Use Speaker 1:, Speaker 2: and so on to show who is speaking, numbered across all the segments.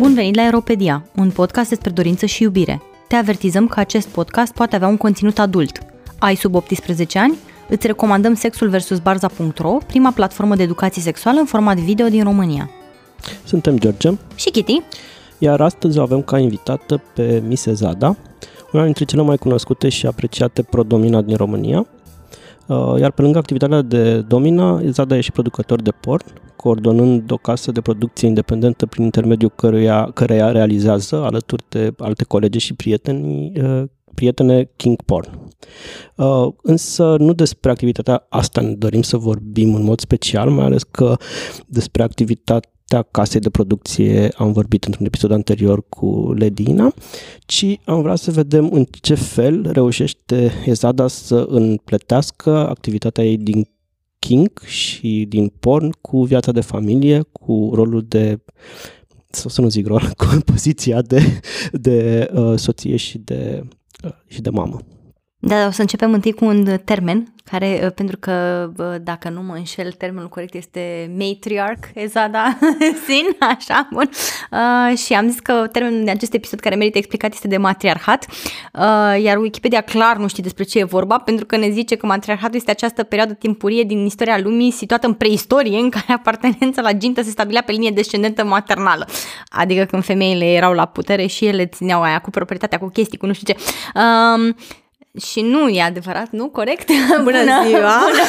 Speaker 1: Bun venit la Aeropedia, un podcast despre dorință și iubire. Te avertizăm că acest podcast poate avea un conținut adult. Ai sub 18 ani? Îți recomandăm Sexul vs. Barza.ro, prima platformă de educație sexuală în format video din România.
Speaker 2: Suntem George
Speaker 1: Și Kitty.
Speaker 2: Iar astăzi o avem ca invitată pe Mise Zada, una dintre cele mai cunoscute și apreciate pro-domina din România. Uh, iar pe lângă activitatea de domina, Zada e și producător de porn, coordonând o casă de producție independentă prin intermediul căruia, căreia realizează, alături de alte colegi și prieteni, uh, prietene King Porn. Uh, însă nu despre activitatea asta ne dorim să vorbim în mod special, mai ales că despre activitatea casei de producție am vorbit într-un episod anterior cu Ledina, ci am vrea să vedem în ce fel reușește Ezada să împletească activitatea ei din King și din porn cu viața de familie, cu rolul de sau să nu zic rol, cu poziția de, de uh, soție și de, uh, și de mamă.
Speaker 1: Da, o să începem întâi cu un termen, care, uh, pentru că, dacă nu mă înșel, termenul corect este matriarch, Ezada Sin, așa, bun. Uh, și am zis că termenul de acest episod care merită explicat este de matriarhat, uh, iar Wikipedia clar nu știe despre ce e vorba, pentru că ne zice că matriarhatul este această perioadă timpurie din istoria lumii situată în preistorie, în care apartenența la gintă se stabilea pe linie descendentă maternală. Adică când femeile erau la putere și ele țineau aia cu proprietatea, cu chestii, cu nu știu ce. Uh, și nu e adevărat, nu? Corect?
Speaker 3: Bună, Bună ziua! Bună.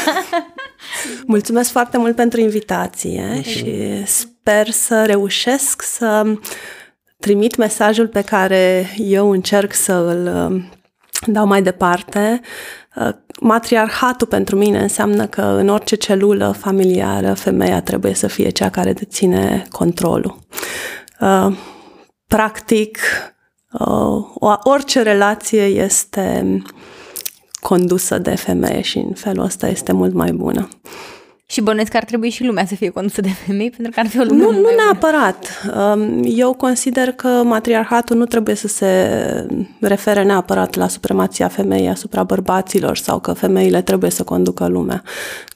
Speaker 3: Mulțumesc foarte mult pentru invitație mm-hmm. și sper să reușesc să trimit mesajul pe care eu încerc să îl um, dau mai departe. Uh, matriarhatul pentru mine înseamnă că în orice celulă familiară femeia trebuie să fie cea care deține controlul. Uh, practic, o, orice relație este condusă de femeie și în felul ăsta este mult mai bună.
Speaker 1: Și bănuiesc că ar trebui și lumea să fie condusă de femei, pentru că ar fi o lume
Speaker 3: Nu, nu neapărat. Um, eu consider că matriarhatul nu trebuie să se refere neapărat la supremația femeii asupra bărbaților sau că femeile trebuie să conducă lumea.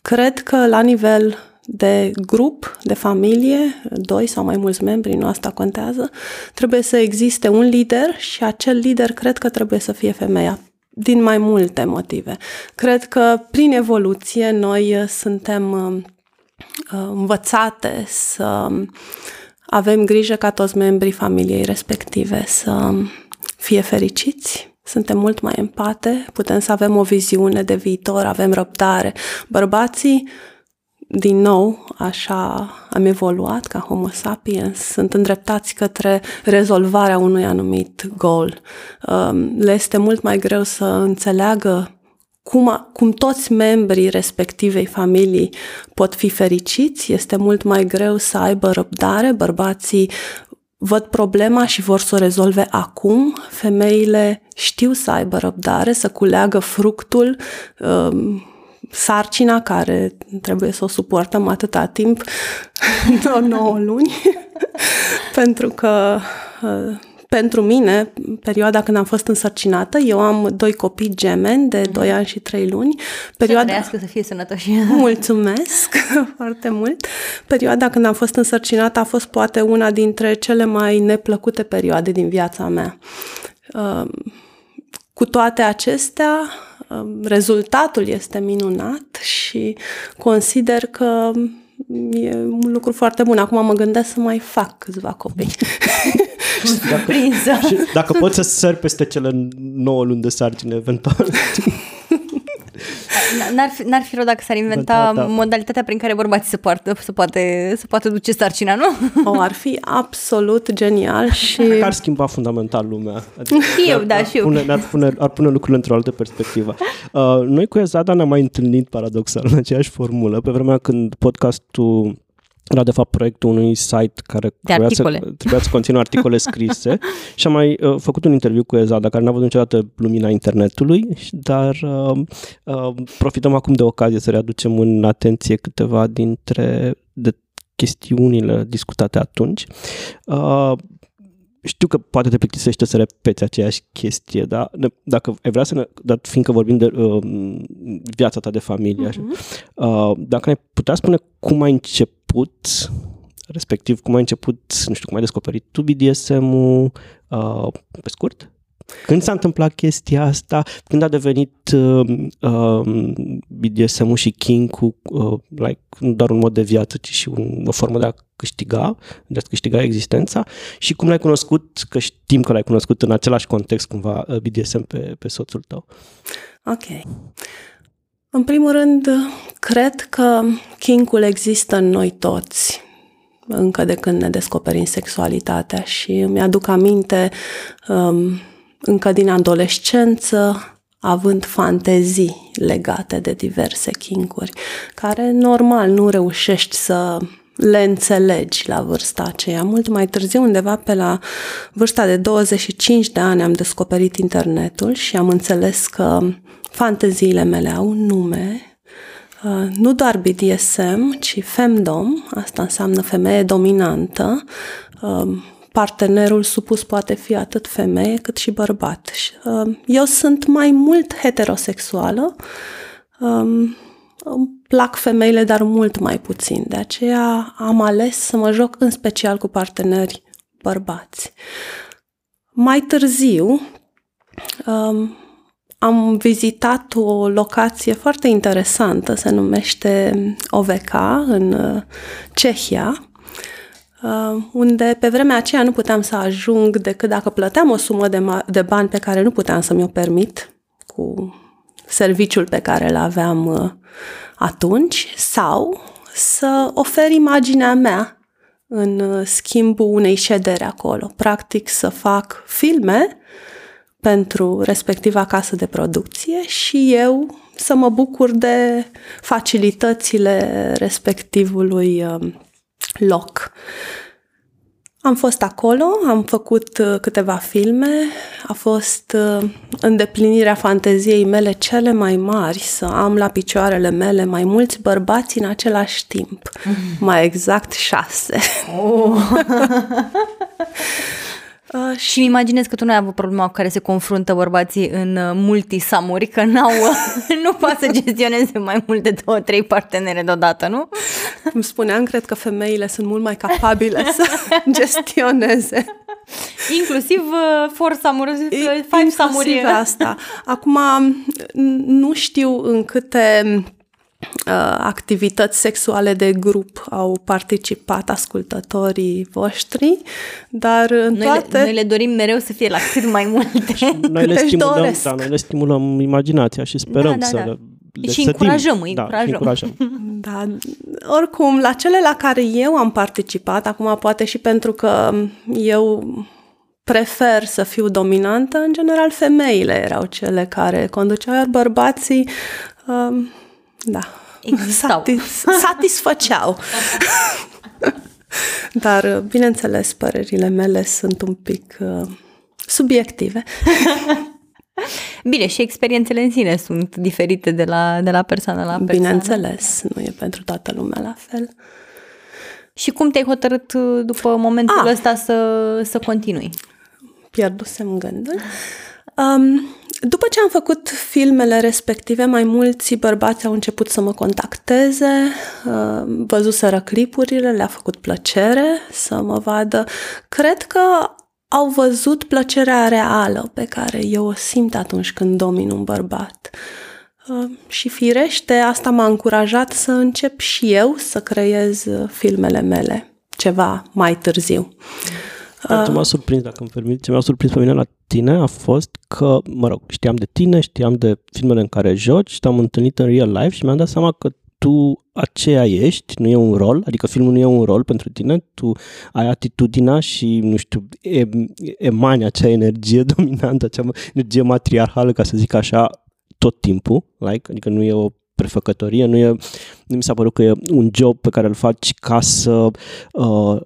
Speaker 3: Cred că la nivel de grup, de familie, doi sau mai mulți membri, nu asta contează, trebuie să existe un lider și acel lider cred că trebuie să fie femeia din mai multe motive. Cred că prin evoluție noi uh, suntem uh, uh, învățate să avem grijă ca toți membrii familiei respective să fie fericiți, suntem mult mai empate, putem să avem o viziune de viitor, avem răbdare. Bărbații din nou, așa am evoluat ca Homo sapiens, sunt îndreptați către rezolvarea unui anumit gol. Um, le este mult mai greu să înțeleagă cum, cum toți membrii respectivei familii pot fi fericiți, este mult mai greu să aibă răbdare. Bărbații văd problema și vor să o rezolve acum. Femeile știu să aibă răbdare, să culeagă fructul um, sarcina care trebuie să o suportăm atâta timp, 9 luni, pentru că uh, pentru mine, perioada când am fost însărcinată, eu am doi copii gemeni de 2 ani și 3 luni.
Speaker 1: Perioada... Să să fie sănătoși.
Speaker 3: Mulțumesc foarte mult. Perioada când am fost însărcinată a fost poate una dintre cele mai neplăcute perioade din viața mea. Uh, cu toate acestea, rezultatul este minunat și consider că e un lucru foarte bun. Acum mă gândesc să mai fac câțiva copii.
Speaker 2: și dacă, și dacă poți să sări peste cele 9 luni de sarcine, eventual.
Speaker 1: N-ar fi, n-ar fi rău dacă s-ar inventa da, da. modalitatea prin care bărbații se, poartă, se, poate, se poate duce sarcina, nu?
Speaker 3: O, ar fi absolut genial și...
Speaker 2: Ar schimba fundamental lumea.
Speaker 1: Adică și eu, da, și eu.
Speaker 2: Pune, ar, pune, ar pune lucrurile într-o altă perspectivă. Uh, noi cu Ezada ne-am mai întâlnit paradoxal în aceeași formulă, pe vremea când podcastul era de fapt proiectul unui site care
Speaker 1: de trebuia, articole.
Speaker 2: să, trebuia să conțină articole scrise și am mai uh, făcut un interviu cu Ezada, care n-a văzut niciodată lumina internetului, dar uh, uh, profităm acum de ocazie să readucem în atenție câteva dintre de chestiunile discutate atunci. Uh, știu că poate te plictisește să repeți aceeași chestie, dar dacă ai vrea să ne, dar fiindcă vorbim de uh, viața ta de familie, uh-huh. așa, uh, dacă ne putea spune cum ai început respectiv cum ai început, nu știu, cum ai descoperit tu BDSM-ul, uh, pe scurt? Când s-a întâmplat chestia asta? Când a devenit uh, uh, BDSM-ul și King-ul uh, like, nu doar un mod de viață, ci și un, o formă de a câștiga, de a câștiga existența? Și cum l-ai cunoscut, că știm că l-ai cunoscut în același context cumva uh, BDSM pe, pe soțul tău?
Speaker 3: Ok. În primul rând, cred că King-ul există în noi toți încă de când ne descoperim sexualitatea și îmi aduc aminte um, încă din adolescență, având fantezii legate de diverse kinkuri, care normal nu reușești să le înțelegi la vârsta aceea. Mult mai târziu, undeva pe la vârsta de 25 de ani, am descoperit internetul și am înțeles că fanteziile mele au un nume, uh, nu doar BDSM, ci femdom, asta înseamnă femeie dominantă, um, partenerul supus poate fi atât femeie cât și bărbat. Um, eu sunt mai mult heterosexuală, um, îmi plac femeile, dar mult mai puțin. De aceea am ales să mă joc în special cu parteneri bărbați. Mai târziu um, am vizitat o locație foarte interesantă, se numește OVK, în uh, Cehia, Uh, unde pe vremea aceea nu puteam să ajung decât dacă plăteam o sumă de, ma- de bani pe care nu puteam să mi-o permit cu serviciul pe care îl aveam uh, atunci sau să ofer imaginea mea în uh, schimbul unei ședere acolo. Practic să fac filme pentru respectiva casă de producție și eu să mă bucur de facilitățile respectivului loc. Am fost acolo, am făcut uh, câteva filme, a fost uh, îndeplinirea fanteziei mele cele mai mari să am la picioarele mele mai mulți bărbați în același timp, mm. mai exact șase. Oh.
Speaker 1: Uh, și îmi imaginez că tu nu ai avut problema cu care se confruntă bărbații în uh, multisamuri, că n-au, nu poate să gestioneze mai mult de două, trei partenere deodată, nu?
Speaker 3: Cum spuneam, cred că femeile sunt mult mai capabile să gestioneze.
Speaker 1: Inclusiv uh, four samuri, five samuri.
Speaker 3: asta. Acum, nu știu în câte Uh, activități sexuale de grup au participat ascultătorii voștri, dar în
Speaker 1: noi
Speaker 3: toate...
Speaker 1: Le, noi le dorim mereu să fie la cât mai multe.
Speaker 2: noi le stimulăm, da, noi le stimulăm imaginația și sperăm da, da, să da.
Speaker 1: Le și încurajăm, îi da, încurajăm. încurajăm.
Speaker 3: Da, oricum, la cele la care eu am participat, acum poate și pentru că eu prefer să fiu dominantă, în general femeile erau cele care conduceau, iar bărbații um, da.
Speaker 1: Existau.
Speaker 3: Satis- satisfăceau. Dar, bineînțeles, părerile mele sunt un pic uh, subiective.
Speaker 1: Bine, și experiențele în sine sunt diferite de la, de la persoană la persoană.
Speaker 3: Bineînțeles, nu e pentru toată lumea la fel.
Speaker 1: Și cum te-ai hotărât uh, după momentul ah. ăsta să, să continui?
Speaker 3: Pierdusem gândul. Um, după ce am făcut filmele respective, mai mulți bărbați au început să mă contacteze, uh, văzuseră clipurile, le-a făcut plăcere să mă vadă. Cred că au văzut plăcerea reală pe care eu o simt atunci când domin un bărbat. Uh, și firește, asta m-a încurajat să încep și eu să creez filmele mele ceva mai târziu. Mm.
Speaker 2: Ce m-a surprins, dacă îmi permit, ce m-a surprins pe mine la tine a fost că, mă rog, știam de tine, știam de filmele în care joci, te-am întâlnit în real life și mi-am dat seama că tu aceea ești, nu e un rol, adică filmul nu e un rol pentru tine, tu ai atitudinea și, nu știu, emani acea energie dominantă, acea energie matriarhală, ca să zic așa, tot timpul, like, adică nu e o prefăcătorie, nu, e, nu mi s-a părut că e un job pe care îl faci ca să uh,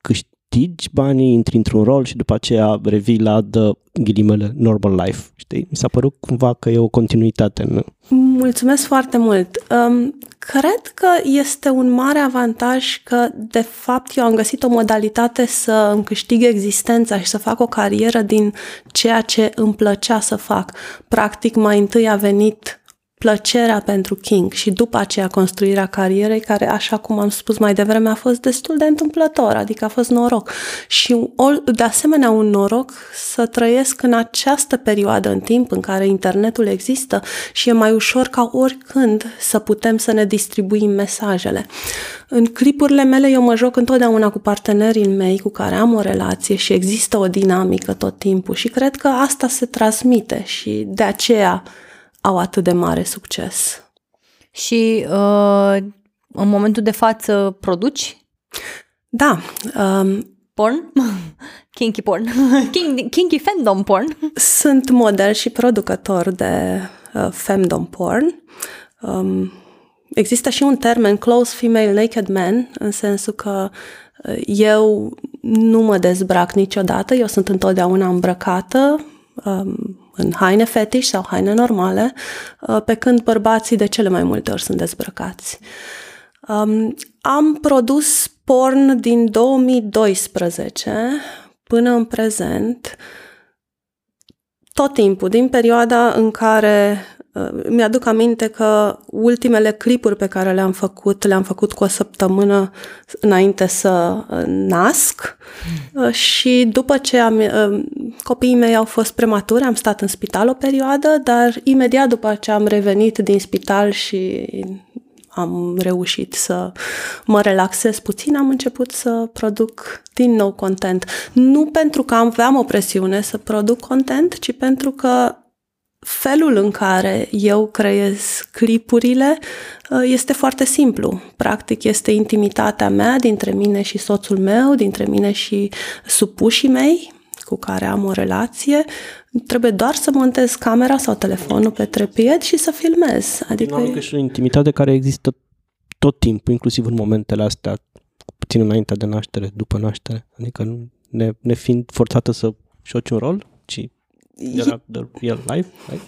Speaker 2: câștigi câștigi banii, intri într-un rol și după aceea revii la the ghilimele normal life. Știi? Mi s-a părut cumva că e o continuitate. Nu?
Speaker 3: Mulțumesc foarte mult. Um, cred că este un mare avantaj că, de fapt, eu am găsit o modalitate să îmi câștig existența și să fac o carieră din ceea ce îmi plăcea să fac. Practic, mai întâi a venit plăcerea pentru King și după aceea construirea carierei, care, așa cum am spus mai devreme, a fost destul de întâmplător, adică a fost noroc. Și de asemenea un noroc să trăiesc în această perioadă în timp în care internetul există și e mai ușor ca oricând să putem să ne distribuim mesajele. În clipurile mele eu mă joc întotdeauna cu partenerii mei cu care am o relație și există o dinamică tot timpul și cred că asta se transmite și de aceea au atât de mare succes.
Speaker 1: Și uh, în momentul de față produci?
Speaker 3: Da. Um,
Speaker 1: porn? kinky porn? kinky fandom porn?
Speaker 3: Sunt model și producător de uh, femdom porn. Um, există și un termen close female naked man, în sensul că uh, eu nu mă dezbrac niciodată, eu sunt întotdeauna îmbrăcată, um, în haine fetiș sau haine normale, uh, pe când bărbații de cele mai multe ori sunt dezbrăcați. Um, am produs porn din 2012 până în prezent, tot timpul, din perioada în care Uh, mi-aduc aminte că ultimele clipuri pe care le-am făcut, le-am făcut cu o săptămână înainte să uh, nasc mm. și după ce am, copiii mei au fost prematuri, am stat în spital o perioadă, dar imediat după ce am revenit din spital și am reușit să mă relaxez puțin, am început să produc din nou content. Nu pentru că aveam o presiune să produc content, ci pentru că felul în care eu creez clipurile uh, este foarte simplu. Practic este intimitatea mea dintre mine și soțul meu, dintre mine și supușii mei cu care am o relație. Trebuie doar să montez camera sau telefonul pe trepied și să filmez.
Speaker 2: Adică e și o intimitate care există tot timpul, inclusiv în momentele astea, puțin înainte de naștere, după naștere. Adică ne, ne fiind forțată să joci un rol, ci era the real life? Like?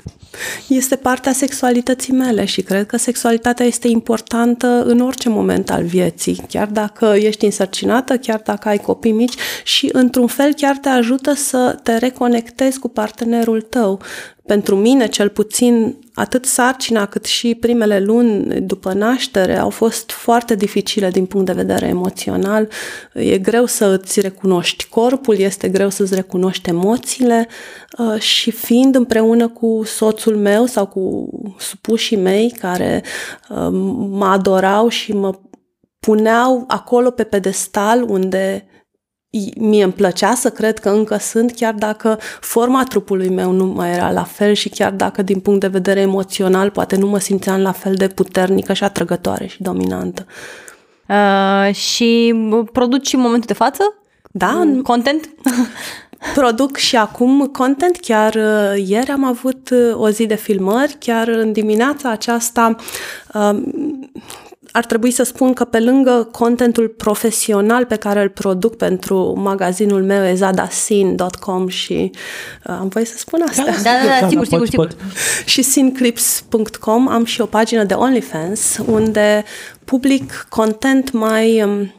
Speaker 3: Este partea sexualității mele și cred că sexualitatea este importantă în orice moment al vieții, chiar dacă ești însărcinată, chiar dacă ai copii mici și într-un fel chiar te ajută să te reconectezi cu partenerul tău pentru mine, cel puțin, atât sarcina cât și primele luni după naștere au fost foarte dificile din punct de vedere emoțional. E greu să îți recunoști corpul, este greu să-ți recunoști emoțiile uh, și fiind împreună cu soțul meu sau cu supușii mei care uh, mă adorau și mă puneau acolo pe pedestal unde mie îmi plăcea să cred că încă sunt, chiar dacă forma trupului meu nu mai era la fel și chiar dacă din punct de vedere emoțional poate nu mă simțeam la fel de puternică și atrăgătoare și dominantă.
Speaker 1: Uh, și produci în momentul de față?
Speaker 3: Da.
Speaker 1: Content?
Speaker 3: Produc și acum content. Chiar uh, ieri am avut uh, o zi de filmări, chiar în dimineața aceasta uh, ar trebui să spun că pe lângă contentul profesional pe care îl produc pentru magazinul meu ezadasin.com și uh, am voie să spun asta. Da,
Speaker 1: da, da, da sigur, sigur, sigur.
Speaker 3: Și sinclips.com am și o pagină de OnlyFans unde public content mai um,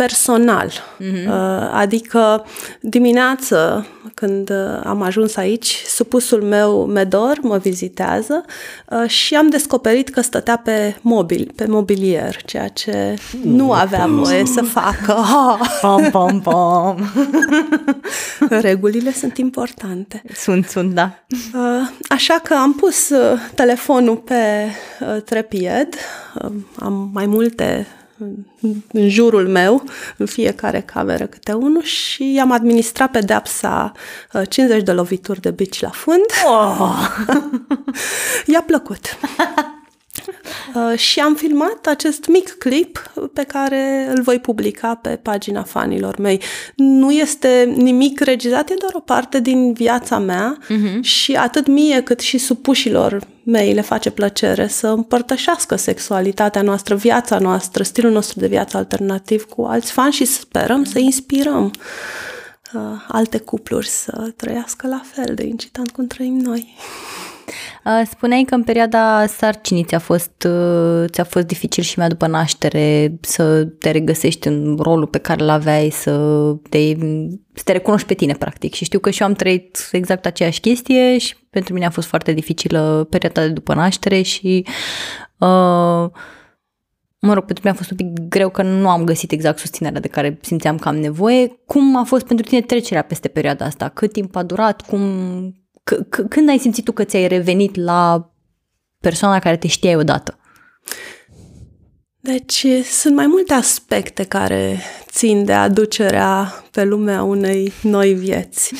Speaker 3: personal. Mm-hmm. Adică dimineață, când uh, am ajuns aici, supusul meu Medor mă vizitează uh, și am descoperit că stătea pe mobil, pe mobilier, ceea ce mm, nu avea voie să facă.
Speaker 1: Pom, pom, pom.
Speaker 3: Regulile sunt importante.
Speaker 1: Sunt, sunt, da.
Speaker 3: Așa că am pus telefonul pe trepied, am mai multe în jurul meu, în fiecare cameră câte unul și i-am administrat pedepsa 50 uh, de lovituri de bici la fund. Oh. I-a plăcut. Uh, și am filmat acest mic clip pe care îl voi publica pe pagina fanilor mei. Nu este nimic regizat, e doar o parte din viața mea uh-huh. și atât mie cât și supușilor mei le face plăcere să împărtășească sexualitatea noastră, viața noastră, stilul nostru de viață alternativ cu alți fani și sperăm să inspirăm uh, alte cupluri să trăiască la fel de incitant cum trăim noi.
Speaker 1: Spuneai că în perioada sarcinii ți-a fost, ți-a fost dificil și mai după naștere să te regăsești în rolul pe care îl aveai, să te, să te recunoști pe tine, practic. Și știu că și eu am trăit exact aceeași chestie și pentru mine a fost foarte dificilă perioada de după naștere și uh, mă rog, pentru mine a fost un pic greu că nu am găsit exact susținerea de care simțeam că am nevoie. Cum a fost pentru tine trecerea peste perioada asta? Cât timp a durat? Cum, c- c- când ai simțit tu că ți-ai revenit la persoana care te știai odată?
Speaker 3: Deci sunt mai multe aspecte care țin de aducerea pe lumea unei noi vieți.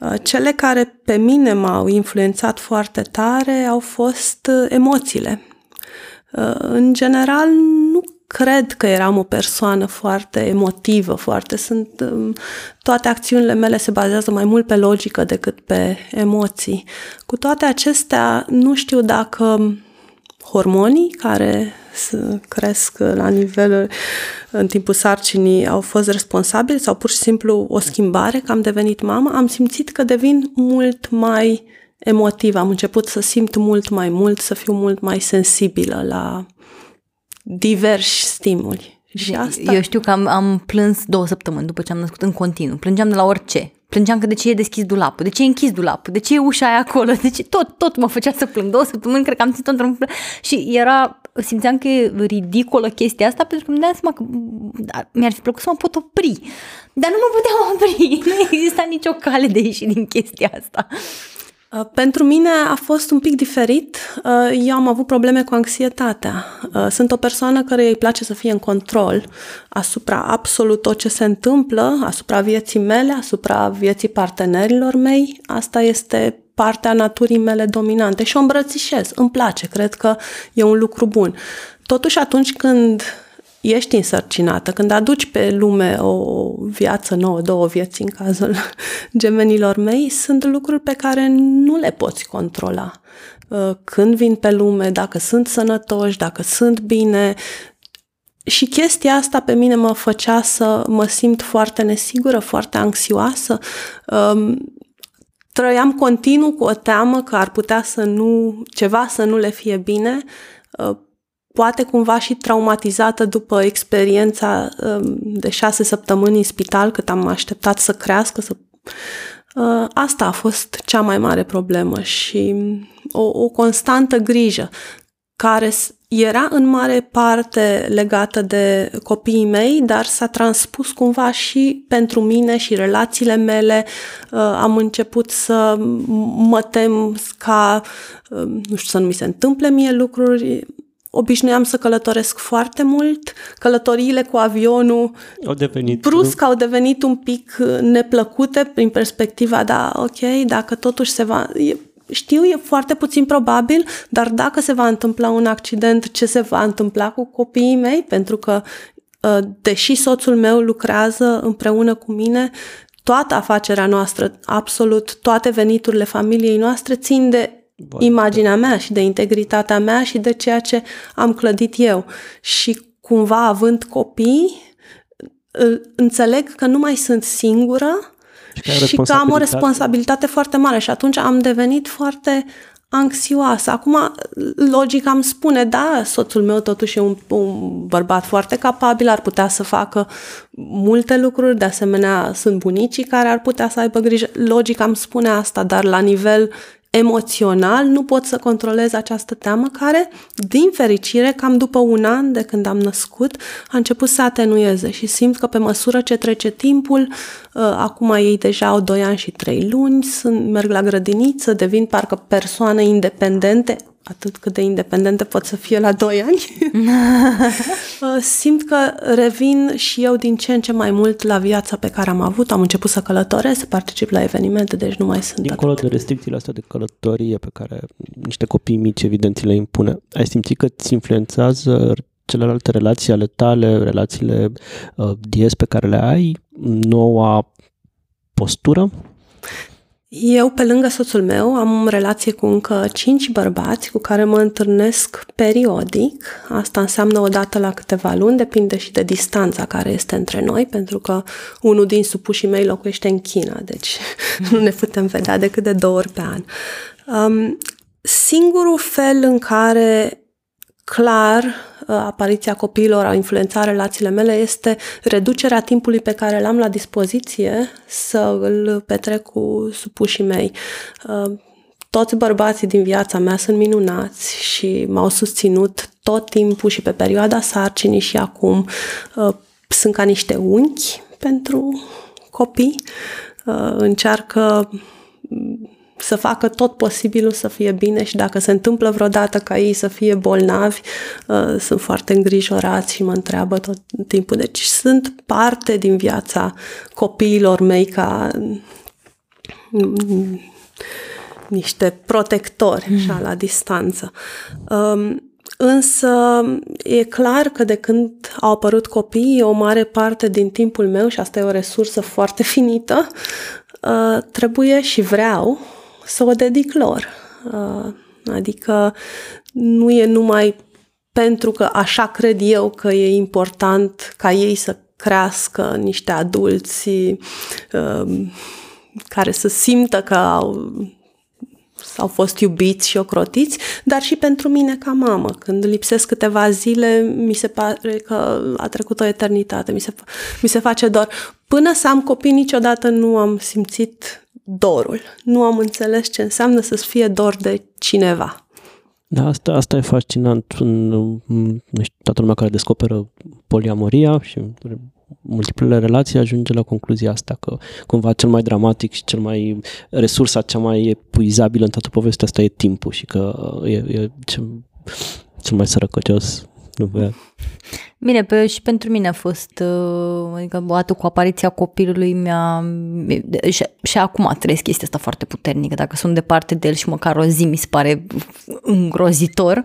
Speaker 3: Uh, cele care pe mine m-au influențat foarte tare au fost uh, emoțiile. Uh, în general, nu cred că eram o persoană foarte emotivă, foarte sunt um, toate acțiunile mele se bazează mai mult pe logică decât pe emoții. Cu toate acestea, nu știu dacă hormonii care cresc la nivel în timpul sarcinii au fost responsabili sau pur și simplu o schimbare, că am devenit mamă, am simțit că devin mult mai emotivă, am început să simt mult mai mult, să fiu mult mai sensibilă la diversi stimuli.
Speaker 1: Și asta... Eu știu că am, am plâns două săptămâni după ce am născut în continuu. Plângeam de la orice. Plângeam că de ce e deschis dulapul, de ce e închis dulapul, de ce e ușa aia acolo, de ce tot, tot mă făcea să plâng. Două săptămâni cred că am ținut într-un Și era, simțeam că e ridicolă chestia asta pentru că îmi deam seama că da, mi-ar fi plăcut să mă pot opri. Dar nu mă puteam opri. Nu exista nicio cale de ieși din chestia asta.
Speaker 3: Uh, pentru mine a fost un pic diferit. Uh, eu am avut probleme cu anxietatea. Uh, sunt o persoană care îi place să fie în control asupra absolut tot ce se întâmplă, asupra vieții mele, asupra vieții partenerilor mei. Asta este partea naturii mele dominante și o îmbrățișez. Îmi place, cred că e un lucru bun. Totuși atunci când ești însărcinată, când aduci pe lume o viață nouă, două vieți în cazul gemenilor mei, sunt lucruri pe care nu le poți controla. Uh, când vin pe lume, dacă sunt sănătoși, dacă sunt bine, și chestia asta pe mine mă făcea să mă simt foarte nesigură, foarte anxioasă. Um, trăiam continuu cu o teamă că ar putea să nu, ceva să nu le fie bine, uh, poate cumva și traumatizată după experiența um, de șase săptămâni în spital, cât am așteptat să crească, să uh, Asta a fost cea mai mare problemă și o, o constantă grijă care era în mare parte legată de copiii mei, dar s-a transpus cumva și pentru mine și relațiile mele. Uh, am început să mă tem ca, uh, nu știu, să nu mi se întâmple mie lucruri obișnuiam să călătoresc foarte mult. Călătoriile cu avionul
Speaker 2: au devenit
Speaker 3: brusc au devenit un pic uh, neplăcute prin perspectiva, da, ok, dacă totuși se va... E, știu, e foarte puțin probabil, dar dacă se va întâmpla un accident, ce se va întâmpla cu copiii mei? Pentru că, uh, deși soțul meu lucrează împreună cu mine, toată afacerea noastră, absolut toate veniturile familiei noastre țin de imaginea mea și de integritatea mea și de ceea ce am clădit eu. Și cumva având copii, înțeleg că nu mai sunt singură și, și că am o responsabilitate foarte mare și atunci am devenit foarte anxioasă. Acum, logic am spune, da, soțul meu totuși e un, un bărbat foarte capabil, ar putea să facă multe lucruri, de asemenea sunt bunicii care ar putea să aibă grijă. Logic am spune asta, dar la nivel emoțional nu pot să controlez această teamă care, din fericire, cam după un an de când am născut, a început să atenueze și simt că pe măsură ce trece timpul, uh, acum ei deja au 2 ani și 3 luni, sunt, merg la grădiniță, devin parcă persoane independente, atât cât de independente pot să fie la 2 ani, uh, simt că revin și eu din ce în ce mai mult la viața pe care am avut. Am început să călătoresc, să particip la evenimente, deci nu mai sunt
Speaker 2: Dincolo atât. de restricțiile astea de călătorie pe care niște copii mici evident le impune, ai simțit că îți influențează celelalte relații ale tale, relațiile uh, dies pe care le ai, noua postură?
Speaker 3: Eu, pe lângă soțul meu, am relație cu încă cinci bărbați cu care mă întâlnesc periodic. Asta înseamnă o dată la câteva luni, depinde și de distanța care este între noi, pentru că unul din supușii mei locuiește în China, deci nu ne putem vedea decât de două ori pe an. Um, singurul fel în care clar uh, apariția copiilor a influențat relațiile mele este reducerea timpului pe care l-am la dispoziție să îl petrec cu supușii mei. Uh, toți bărbații din viața mea sunt minunați și m-au susținut tot timpul și pe perioada sarcinii și acum. Uh, sunt ca niște unchi pentru copii. Încearcă să facă tot posibilul să fie bine și dacă se întâmplă vreodată ca ei să fie bolnavi, uh, sunt foarte îngrijorați și mă întreabă tot timpul. Deci sunt parte din viața copiilor mei ca mm, niște protectori, mm. așa, la distanță. Um, Însă e clar că de când au apărut copiii, o mare parte din timpul meu, și asta e o resursă foarte finită, uh, trebuie și vreau să o dedic lor. Uh, adică nu e numai pentru că așa cred eu că e important ca ei să crească niște adulți uh, care să simtă că au au fost iubiți și ocrotiți, dar și pentru mine ca mamă. Când lipsesc câteva zile, mi se pare că a trecut o eternitate, mi se, mi se face dor. Până să am copii, niciodată nu am simțit dorul. Nu am înțeles ce înseamnă să-ți fie dor de cineva.
Speaker 2: Da, asta, asta e fascinant în, în toată lumea care descoperă poliamoria și multiplele relații ajunge la concluzia asta că cumva cel mai dramatic și cel mai resursa cea mai epuizabilă în toată povestea asta e timpul și că e, e cel, cel mai sărăcăcios nu
Speaker 1: Bine, pe, și pentru mine a fost, uh, adică odată cu apariția copilului mi-a, și, și acum trăiesc chestia asta foarte puternică, dacă sunt departe de el și măcar o zi mi se pare îngrozitor.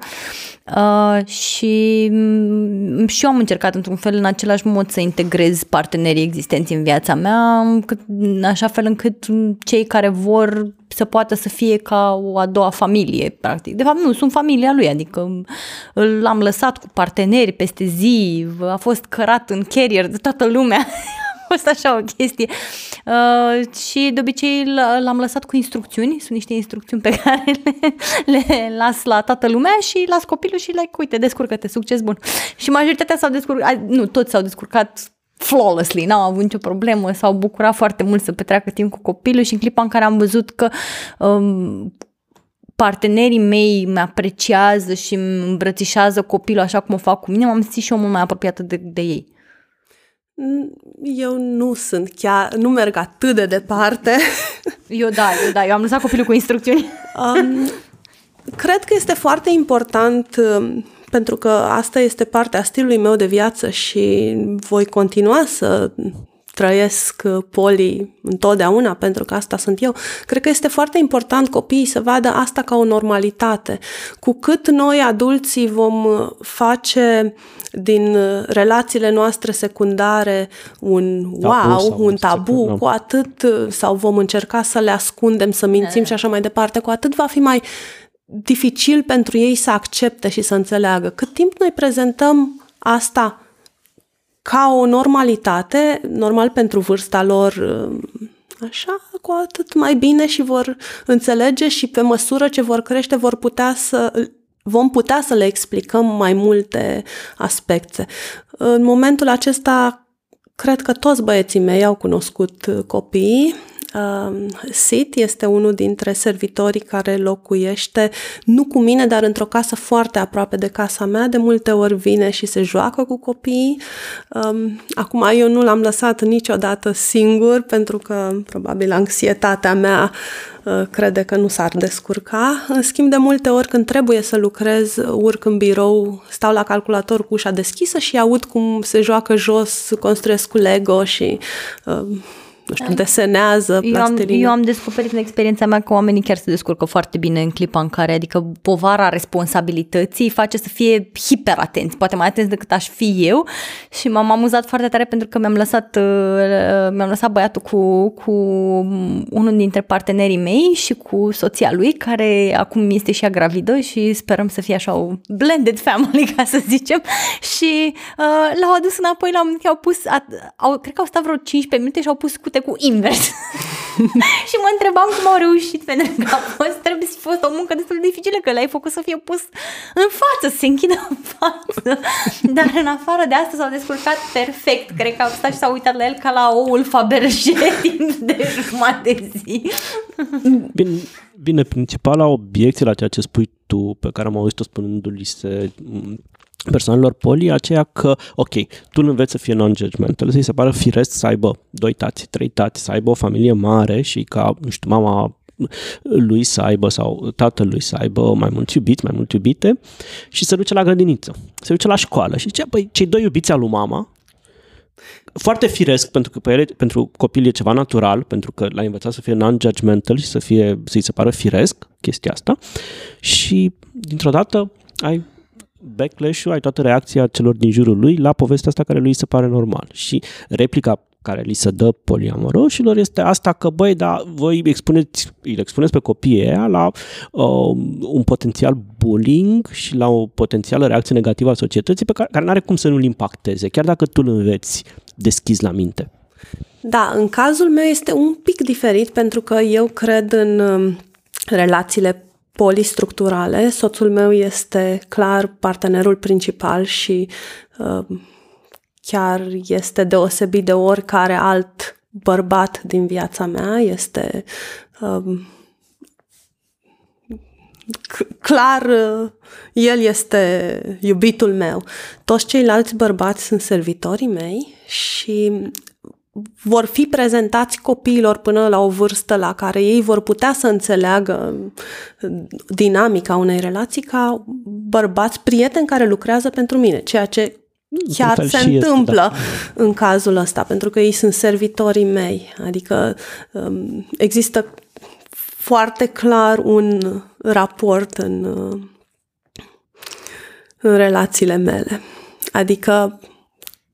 Speaker 1: Uh, și, mm, și eu am încercat într-un fel în același mod să integrez partenerii existenți în viața mea, în așa fel încât cei care vor să poată să fie ca o a doua familie, practic. De fapt, nu, sunt familia lui, adică l-am lăsat cu parteneri peste zi, a fost cărat în carrier de toată lumea. a fost așa o chestie. Uh, și de obicei l-am lăsat cu instrucțiuni, sunt niște instrucțiuni pe care le, le las la toată lumea și las copilul și like, uite, descurcă-te, succes bun. Și majoritatea s-au descurcat, nu, toți s-au descurcat flawlessly, n-au avut nicio problemă, s-au bucurat foarte mult să petreacă timp cu copilul și în clipa în care am văzut că um, partenerii mei mă apreciază și îmi îmbrățișează copilul așa cum o fac cu mine, m-am simțit și eu mult mai apropiată de, de ei.
Speaker 3: Eu nu sunt chiar, nu merg atât de departe.
Speaker 1: Eu da, eu da, eu am lăsat copilul cu instrucțiuni. Um,
Speaker 3: cred că este foarte important um, pentru că asta este partea stilului meu de viață și voi continua să trăiesc poli întotdeauna, pentru că asta sunt eu. Cred că este foarte important copiii să vadă asta ca o normalitate. Cu cât noi, adulții, vom face din relațiile noastre secundare un tabu wow, un tabu, da. cu atât, sau vom încerca să le ascundem, să mințim și așa mai departe, cu atât va fi mai dificil pentru ei să accepte și să înțeleagă. Cât timp noi prezentăm asta ca o normalitate, normal pentru vârsta lor, așa, cu atât mai bine și vor înțelege și pe măsură ce vor crește vor putea să vom putea să le explicăm mai multe aspecte. În momentul acesta, cred că toți băieții mei au cunoscut copiii, Uh, Sid este unul dintre servitorii care locuiește nu cu mine, dar într-o casă foarte aproape de casa mea. De multe ori vine și se joacă cu copiii. Um, acum eu nu l-am lăsat niciodată singur pentru că probabil anxietatea mea uh, crede că nu s-ar descurca. În schimb, de multe ori când trebuie să lucrez, urc în birou, stau la calculator cu ușa deschisă și aud cum se joacă jos, construiesc cu Lego și uh, nu știu, desenează,
Speaker 1: eu am, eu am descoperit în experiența mea că oamenii chiar se descurcă foarte bine în clipa în care, adică povara responsabilității face să fie hiperatenți, poate mai atenți decât aș fi eu. Și m-am amuzat foarte tare pentru că mi-am lăsat, uh, mi-am lăsat băiatul cu, cu unul dintre partenerii mei și cu soția lui, care acum este și ea gravidă și sperăm să fie așa o blended family, ca să zicem, și uh, l-au adus înapoi, l-au au pus, au, cred că au stat vreo 15 minute și au pus cu dă cu invers. și mă întrebam cum au reușit, pentru că a fost, trebuie să fost o muncă destul de dificilă, că l-ai făcut să fie pus în față, să se închidă în față. Dar în afară de asta s-au descurcat perfect. Cred că au stat și s-au uitat la el ca la oul Faberge timp de jumătate de zi.
Speaker 2: Bine, bine, principala obiecție la ceea ce spui tu, pe care am auzit-o spunându-li se persoanelor poli aceea că, ok, tu îl înveți să fie non-judgmental, să-i se pară firesc să aibă doi tați, trei tați, să aibă o familie mare și ca, nu știu, mama lui să aibă sau tatăl lui să aibă mai mulți iubiți, mai multe iubite și să duce la grădiniță, să duce la școală. Și zice, păi cei doi iubiți al lui mama foarte firesc pentru că pe ele, pentru copil e ceva natural, pentru că l-a învățat să fie non-judgmental și să fie, să-i se pară firesc chestia asta. Și dintr-o dată ai backlash-ul, ai toată reacția celor din jurul lui la povestea asta care lui se pare normal. Și replica care li se dă poliamoroșilor este asta că, băi, da, voi expuneți, îi expuneți pe copiii aia la uh, un potențial bullying și la o potențială reacție negativă a societății pe care, care nu are cum să nu-l impacteze, chiar dacă tu îl înveți deschis la minte.
Speaker 3: Da, în cazul meu este un pic diferit pentru că eu cred în um, relațiile polistructurale. Soțul meu este clar partenerul principal și uh, chiar este deosebit de oricare alt bărbat din viața mea. Este uh, clar, uh, el este iubitul meu. Toți ceilalți bărbați sunt servitorii mei și vor fi prezentați copiilor până la o vârstă la care ei vor putea să înțeleagă dinamica unei relații ca bărbați prieteni care lucrează pentru mine, ceea ce chiar se întâmplă este, da. în cazul ăsta, pentru că ei sunt servitorii mei, adică um, există foarte clar un raport în, în relațiile mele. Adică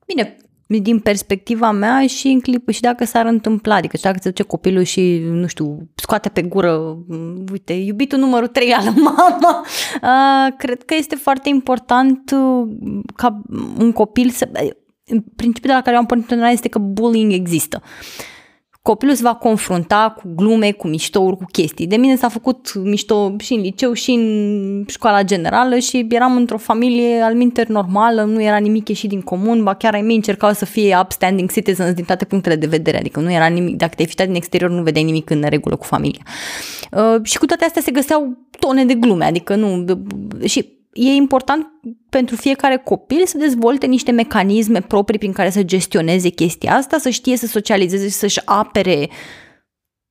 Speaker 1: Bine, din perspectiva mea și în clip și dacă s-ar întâmpla, adică și dacă se duce copilul și, nu știu, scoate pe gură, uite, iubitul numărul 3 al mama, uh, cred că este foarte important uh, ca un copil să... Principiul de la care am pornit este că bullying există. Uh, copilul se va confrunta cu glume, cu miștouri, cu chestii. De mine s-a făcut mișto și în liceu și în școala generală și eram într-o familie al minter normală, nu era nimic ieșit din comun, ba chiar ai mei încercau să fie upstanding citizens din toate punctele de vedere, adică nu era nimic, dacă te-ai din exterior nu vedeai nimic în regulă cu familia. Uh, și cu toate astea se găseau tone de glume, adică nu, și e important pentru fiecare copil să dezvolte niște mecanisme proprii prin care să gestioneze chestia asta, să știe să socializeze și să-și apere,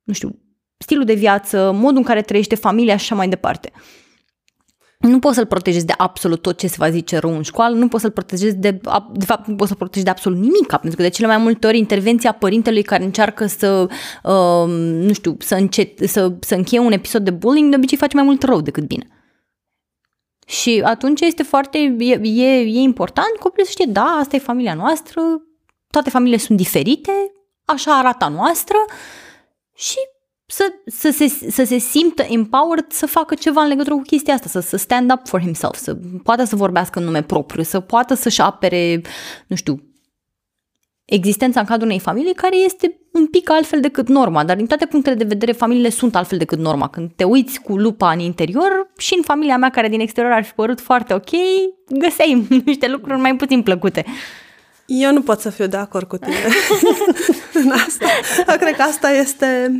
Speaker 1: nu știu, stilul de viață, modul în care trăiește familia și așa mai departe. Nu poți să-l protejezi de absolut tot ce se va zice rău în școală, nu poți să-l protejezi de, de fapt, nu poți să protejezi de absolut nimic, pentru că de cele mai multe ori intervenția părintelui care încearcă să, uh, nu știu, să, încet, să, să încheie un episod de bullying, de obicei face mai mult rău decât bine. Și atunci este foarte, e, e, e important copilul să știe, da, asta e familia noastră, toate familiile sunt diferite, așa arată a noastră și să, să, se, să se simtă empowered să facă ceva în legătură cu chestia asta, să, să stand up for himself, să poată să vorbească în nume propriu, să poată să-și apere, nu știu, existența în cadrul unei familii care este un pic altfel decât norma, dar din toate punctele de vedere familiile sunt altfel decât norma. Când te uiți cu lupa în interior și în familia mea care din exterior ar fi părut foarte ok, găseai niște lucruri mai puțin plăcute.
Speaker 3: Eu nu pot să fiu de acord cu tine în asta. Cred că asta este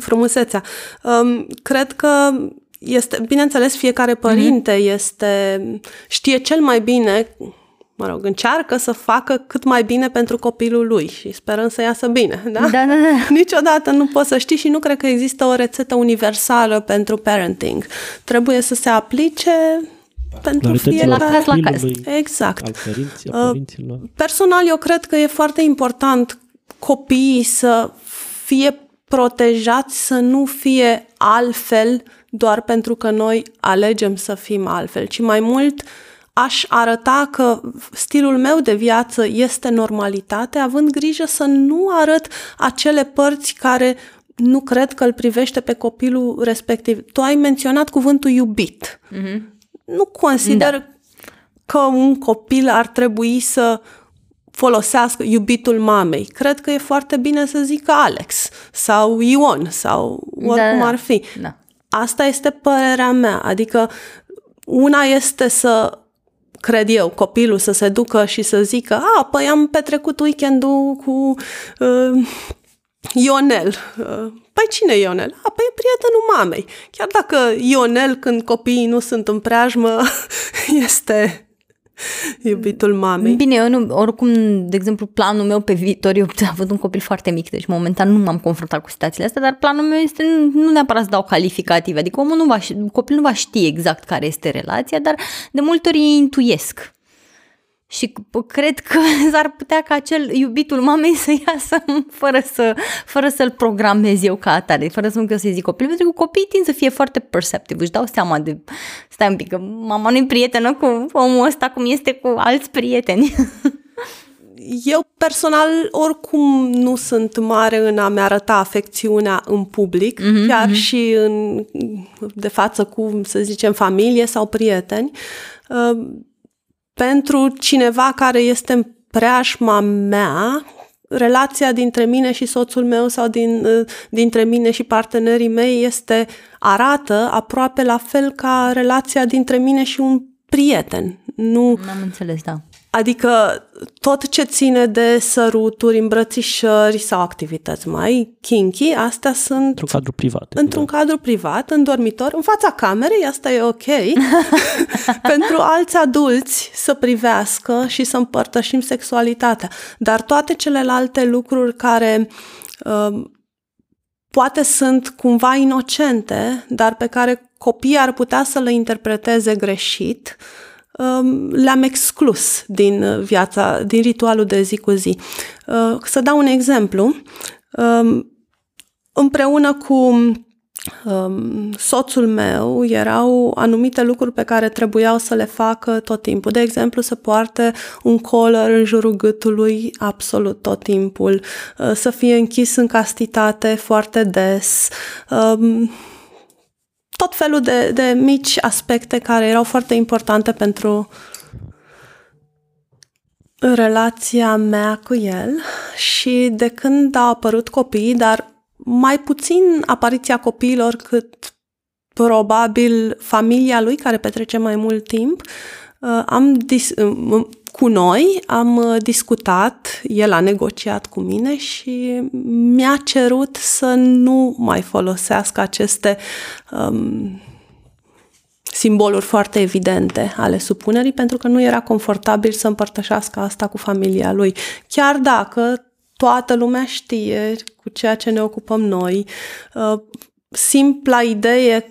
Speaker 3: frumusețea. Um, cred că este, bineînțeles, fiecare părinte mm-hmm. este, știe cel mai bine mă rog, încearcă să facă cât mai bine pentru copilul lui și sperăm să iasă bine, da?
Speaker 1: Da, da, da.
Speaker 3: Niciodată nu poți să știi și nu cred că există o rețetă universală pentru parenting. Trebuie să se aplice pentru fiecare...
Speaker 1: La caz, la caz.
Speaker 3: Exact.
Speaker 2: Al părinții, uh, părinților.
Speaker 3: Personal, eu cred că e foarte important copiii să fie protejați, să nu fie altfel doar pentru că noi alegem să fim altfel, ci mai mult uh, aș arăta că stilul meu de viață este normalitate, având grijă să nu arăt acele părți care nu cred că îl privește pe copilul respectiv. Tu ai menționat cuvântul iubit. Mm-hmm. Nu consider da. că un copil ar trebui să folosească iubitul mamei. Cred că e foarte bine să zică Alex sau Ion sau oricum
Speaker 1: da,
Speaker 3: ar fi.
Speaker 1: Da.
Speaker 3: Asta este părerea mea. Adică una este să cred eu, copilul să se ducă și să zică, a, păi am petrecut weekendul cu uh, Ionel. Uh, păi cine e Ionel? A, păi e prietenul mamei. Chiar dacă Ionel, când copiii nu sunt în preajmă, este Iubitul mamei.
Speaker 1: Bine, eu nu, oricum, de exemplu, planul meu pe viitor, eu am avut un copil foarte mic, deci momentan nu m-am confruntat cu situațiile astea, dar planul meu este nu neapărat să dau calificative, adică omul nu va, copilul nu va ști exact care este relația, dar de multe ori intuiesc. Și cred că s-ar putea ca acel iubitul mamei să iasă fără, să, fără să-l programez eu ca atare, fără să nu să zic copil, pentru că copiii tind să fie foarte perceptive, își dau seama de, stai un pic, că mama nu-i prietenă cu omul ăsta cum este cu alți prieteni.
Speaker 3: Eu personal oricum nu sunt mare în a-mi arăta afecțiunea în public, mm-hmm, chiar mm-hmm. și în, de față cu, să zicem, familie sau prieteni. Uh, pentru cineva care este în preajma mea, relația dintre mine și soțul meu sau din, dintre mine și partenerii mei este arată aproape la fel ca relația dintre mine și un prieten. Nu,
Speaker 1: Am înțeles, da.
Speaker 3: Adică tot ce ține de săruturi, îmbrățișări sau activități mai kinky, astea sunt...
Speaker 2: Într-un cadru privat.
Speaker 3: Într-un da. cadru privat, în dormitor, în fața camerei, asta e ok. pentru alți adulți să privească și să împărtășim sexualitatea. Dar toate celelalte lucruri care uh, poate sunt cumva inocente, dar pe care copiii ar putea să le interpreteze greșit, uh, Um, le-am exclus din uh, viața, din ritualul de zi cu zi. Uh, să dau un exemplu. Um, împreună cu um, soțul meu erau anumite lucruri pe care trebuiau să le facă tot timpul. De exemplu, să poarte un collar în jurul gâtului absolut tot timpul, uh, să fie închis în castitate foarte des, tot felul de, de mici aspecte care erau foarte importante pentru relația mea cu el și de când au apărut copiii, dar mai puțin apariția copiilor cât probabil familia lui care petrece mai mult timp, uh, am dis- cu noi, am uh, discutat, el a negociat cu mine și mi-a cerut să nu mai folosească aceste um, simboluri foarte evidente ale supunerii, pentru că nu era confortabil să împărtășească asta cu familia lui. Chiar dacă toată lumea știe cu ceea ce ne ocupăm noi, uh, simpla idee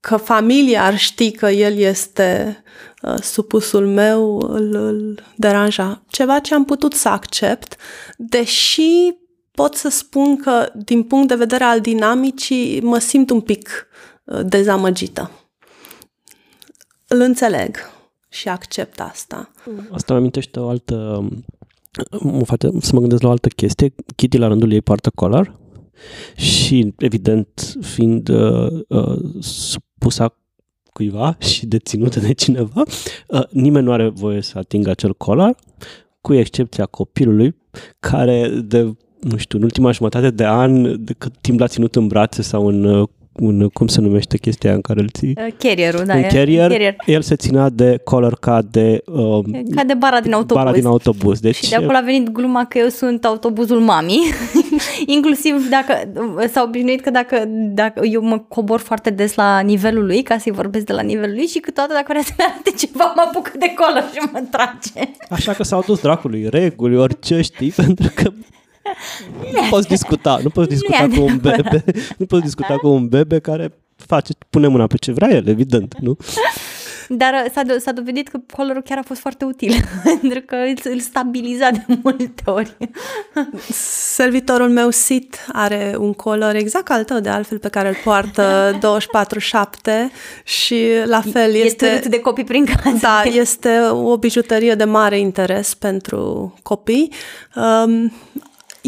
Speaker 3: că familia ar ști că el este uh, supusul meu îl, îl deranja. Ceva ce am putut să accept, deși pot să spun că din punct de vedere al dinamicii mă simt un pic uh, dezamăgită. Îl înțeleg și accept asta.
Speaker 2: Asta îmi amintește o altă... Mă face să mă gândesc la o altă chestie. Kitty la rândul ei poartă colar și, evident, fiind uh, uh, supusă cuiva și deținută de cineva, uh, nimeni nu are voie să atingă acel colar, cu excepția copilului, care de nu știu, în ultima jumătate de an, de cât timp l-a ținut în brațe sau în uh, un, cum se numește chestia în care îl ții?
Speaker 1: Uh, carrierul, da.
Speaker 2: Un carrier, carrier. El se ținea de collar ca de... Uh,
Speaker 1: ca de bara din autobuz.
Speaker 2: Bara din autobuz.
Speaker 1: Deci, și de acolo a venit gluma că eu sunt autobuzul mamii. Inclusiv dacă s-a obișnuit că dacă, dacă eu mă cobor foarte des la nivelul lui, ca să-i vorbesc de la nivelul lui și câteodată dacă vrea să-mi arate ceva, mă apucă de color și mă trage.
Speaker 2: Așa că s-au dus dracului reguli, orice știi, pentru că nu poți discuta, nu poți discuta cu un bebe, nu poți discuta cu un bebe care face, pune mâna pe ce vrea el, evident, nu?
Speaker 1: Dar uh, s-a, do- s-a dovedit că colorul chiar a fost foarte util, pentru că îl, îl stabiliza de multe ori.
Speaker 3: Servitorul meu, Sit, are un color exact al tău, de altfel, pe care îl poartă 24-7 și la fel este...
Speaker 1: Este de copii prin casă.
Speaker 3: Da, este o bijuterie de mare interes pentru copii. Um,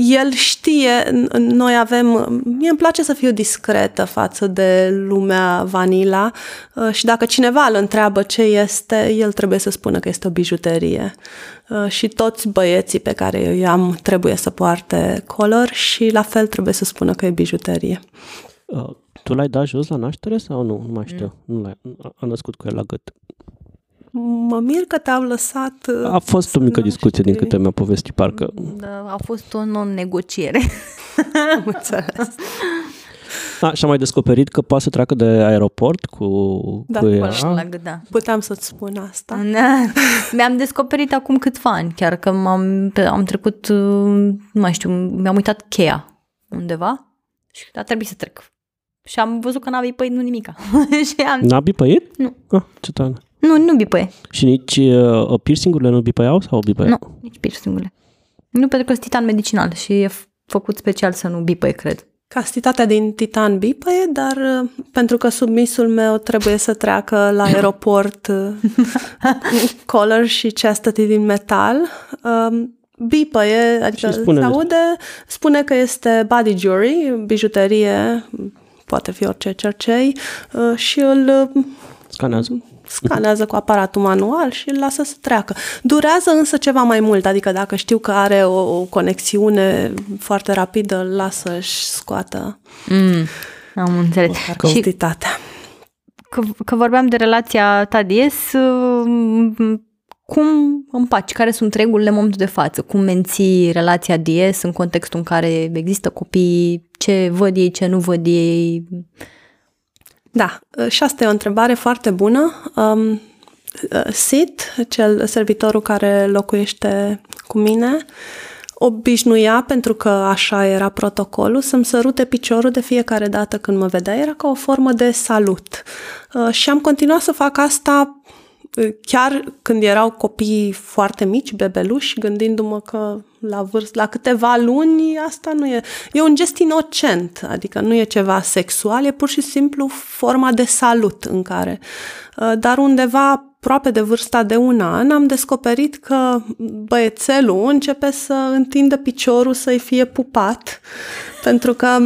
Speaker 3: el știe, noi avem, mie îmi place să fiu discretă față de lumea vanila uh, și dacă cineva îl întreabă ce este, el trebuie să spună că este o bijuterie. Uh, și toți băieții pe care eu am trebuie să poarte color și la fel trebuie să spună că e bijuterie.
Speaker 2: Uh, tu l-ai dat jos la naștere sau nu? Nu mai știu. Mm. Nu l-ai, a născut cu el la gât.
Speaker 3: Mă mir că te-au lăsat...
Speaker 2: A fost o mică discuție din câte mi-a povestit, parcă.
Speaker 1: Da, a fost o non-negociere.
Speaker 3: înțeles.
Speaker 2: A, și am mai descoperit că poate să treacă de aeroport cu,
Speaker 3: Da,
Speaker 2: cu ea.
Speaker 1: La gât, da.
Speaker 3: Puteam să-ți spun asta.
Speaker 1: Da. Mi-am descoperit acum câțiva ani, chiar că m-am, pe- am trecut, uh, nu mai știu, mi-am uitat cheia undeva și a trebuit să trec. Și am văzut că n-a bipăit nu nimica. și am...
Speaker 2: N-a bipăit?
Speaker 1: Nu.
Speaker 2: Ah, ce tare.
Speaker 1: Nu, nu bipăie.
Speaker 2: Și nici uh, piercing-urile nu bipăiau sau bipăiau?
Speaker 1: Nu, nici piercing-urile. Nu, pentru că sunt titan medicinal și e f- făcut special să nu bipăie, cred.
Speaker 3: Castitatea din titan bipăie, dar uh, pentru că submisul meu trebuie să treacă la aeroport uh, collar și chastity din metal, um, bipăie, adică
Speaker 2: Și spune
Speaker 3: se
Speaker 2: despre-
Speaker 3: aude, spune că este body jewelry, bijuterie, poate fi orice cercei, uh, și îl uh,
Speaker 2: Scanează.
Speaker 3: scanează cu aparatul manual și îl lasă să treacă. Durează însă ceva mai mult, adică dacă știu că are o, o conexiune foarte rapidă, îl lasă și scoată
Speaker 1: Mm, am înțeles. Și
Speaker 3: cantitatea.
Speaker 1: că, că vorbeam de relația ta de ies, uh, cum împaci? Care sunt regulile în momentul de față? Cum menții relația de ies în contextul în care există copii? Ce văd ei, ce nu văd ei?
Speaker 3: Da, și asta e o întrebare foarte bună. Um, Sid, cel servitorul care locuiește cu mine, obișnuia, pentru că așa era protocolul, să-mi sărute piciorul de fiecare dată când mă vedea. Era ca o formă de salut. Uh, Și am continuat să fac asta uh, chiar când erau copii foarte mici, bebeluși, gândindu-mă că la vârstă, la câteva luni, asta nu e... E un gest inocent, adică nu e ceva sexual, e pur și simplu forma de salut în care... uh, Dar undeva aproape de vârsta de un an, am descoperit că băiețelul începe să întindă piciorul să-i fie pupat, pentru că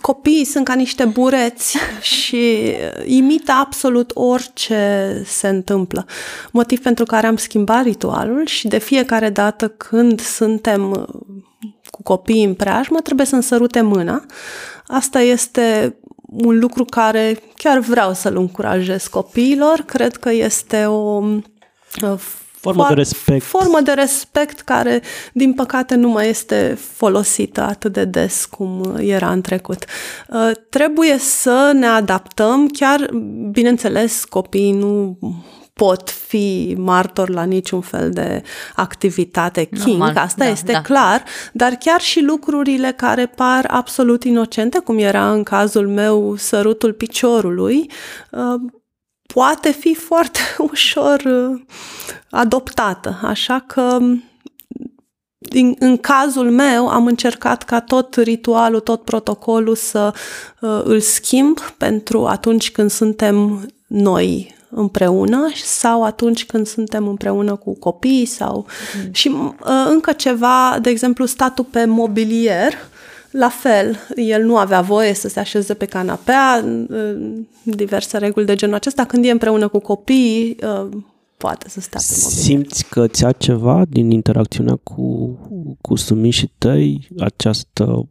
Speaker 3: copiii sunt ca niște bureți și imită absolut orice se întâmplă. Motiv pentru care am schimbat ritualul și de fiecare dată când suntem cu copiii în preajmă, trebuie să-mi sărute mâna. Asta este un lucru care chiar vreau să-l încurajez copiilor. Cred că este o
Speaker 2: Formă de
Speaker 3: foar-
Speaker 2: respect.
Speaker 3: Formă de respect care, din păcate, nu mai este folosită atât de des cum era în trecut. Uh, Trebuie să ne adaptăm, chiar, bineînțeles, copiii nu pot fi martori la niciun fel de activitate king,
Speaker 1: Normal,
Speaker 3: asta
Speaker 1: da,
Speaker 3: este
Speaker 1: da.
Speaker 3: clar, dar chiar și lucrurile care par absolut inocente, cum era în cazul meu sărutul piciorului, uh, poate fi foarte ușor uh, adoptată. Așa că din, în cazul meu am încercat ca tot ritualul, tot protocolul să uh, îl schimb pentru atunci când suntem noi împreună sau atunci când suntem împreună cu copiii sau mm. și uh, încă ceva, de exemplu, statul pe mobilier, la fel, el nu avea voie să se așeze pe canapea, uh, diverse reguli de genul acesta. Când e împreună cu copiii, uh, poate să stea pe mobilier.
Speaker 2: Simți că ți-a ceva din interacțiunea cu, cu sumișii tăi, această,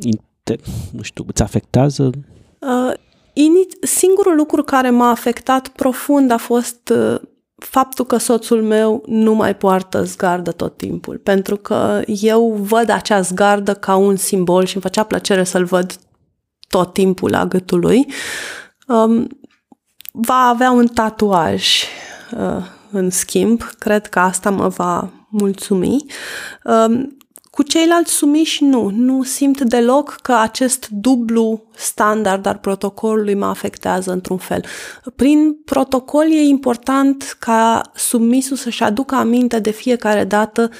Speaker 2: inte, nu știu, îți afectează?
Speaker 3: Uh, ini- singurul lucru care m-a afectat profund a fost uh, faptul că soțul meu nu mai poartă zgardă tot timpul, pentru că eu văd acea zgardă ca un simbol și îmi făcea plăcere să-l văd tot timpul la gâtul lui. Um, va avea un tatuaj uh, în schimb, cred că asta mă va mulțumi. Um, cu ceilalți sumiși nu, nu simt deloc că acest dublu standard al protocolului mă afectează într-un fel. Prin protocol e important ca submisul să-și aducă aminte de fiecare dată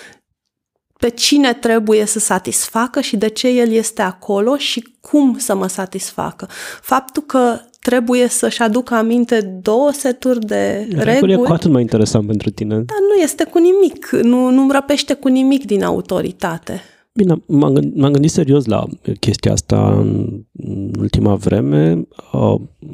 Speaker 3: pe cine trebuie să satisfacă și de ce el este acolo și cum să mă satisfacă. Faptul că trebuie să-și aducă aminte două seturi de reguli. Reguli
Speaker 2: e cu atât mai interesant pentru tine.
Speaker 3: Dar nu este cu nimic, nu, nu răpește cu nimic din autoritate.
Speaker 2: Bine, m-am gândit, m-am gândit serios la chestia asta în ultima vreme,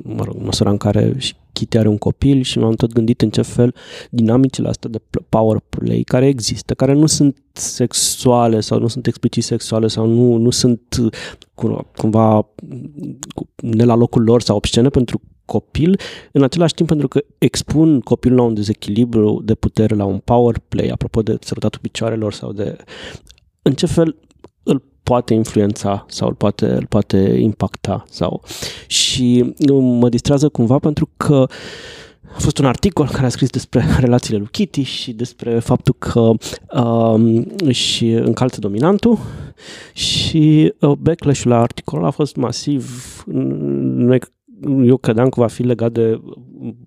Speaker 2: mă rog, în măsura în care și Kitty are un copil și m-am tot gândit în ce fel dinamicile astea de power play care există, care nu sunt sexuale sau nu sunt explicit sexuale sau nu, nu sunt cumva ne la locul lor sau obscene pentru copil, în același timp pentru că expun copilul la un dezechilibru de putere, la un power play, apropo de sărutatul picioarelor sau de în ce fel îl poate influența sau îl poate, îl poate impacta. Sau... Și mă distrează cumva pentru că a fost un articol care a scris despre relațiile lui Kitty și despre faptul că uh, își încalță dominantul și uh, backlash-ul la articol a fost masiv. Noi eu credeam că va fi legat de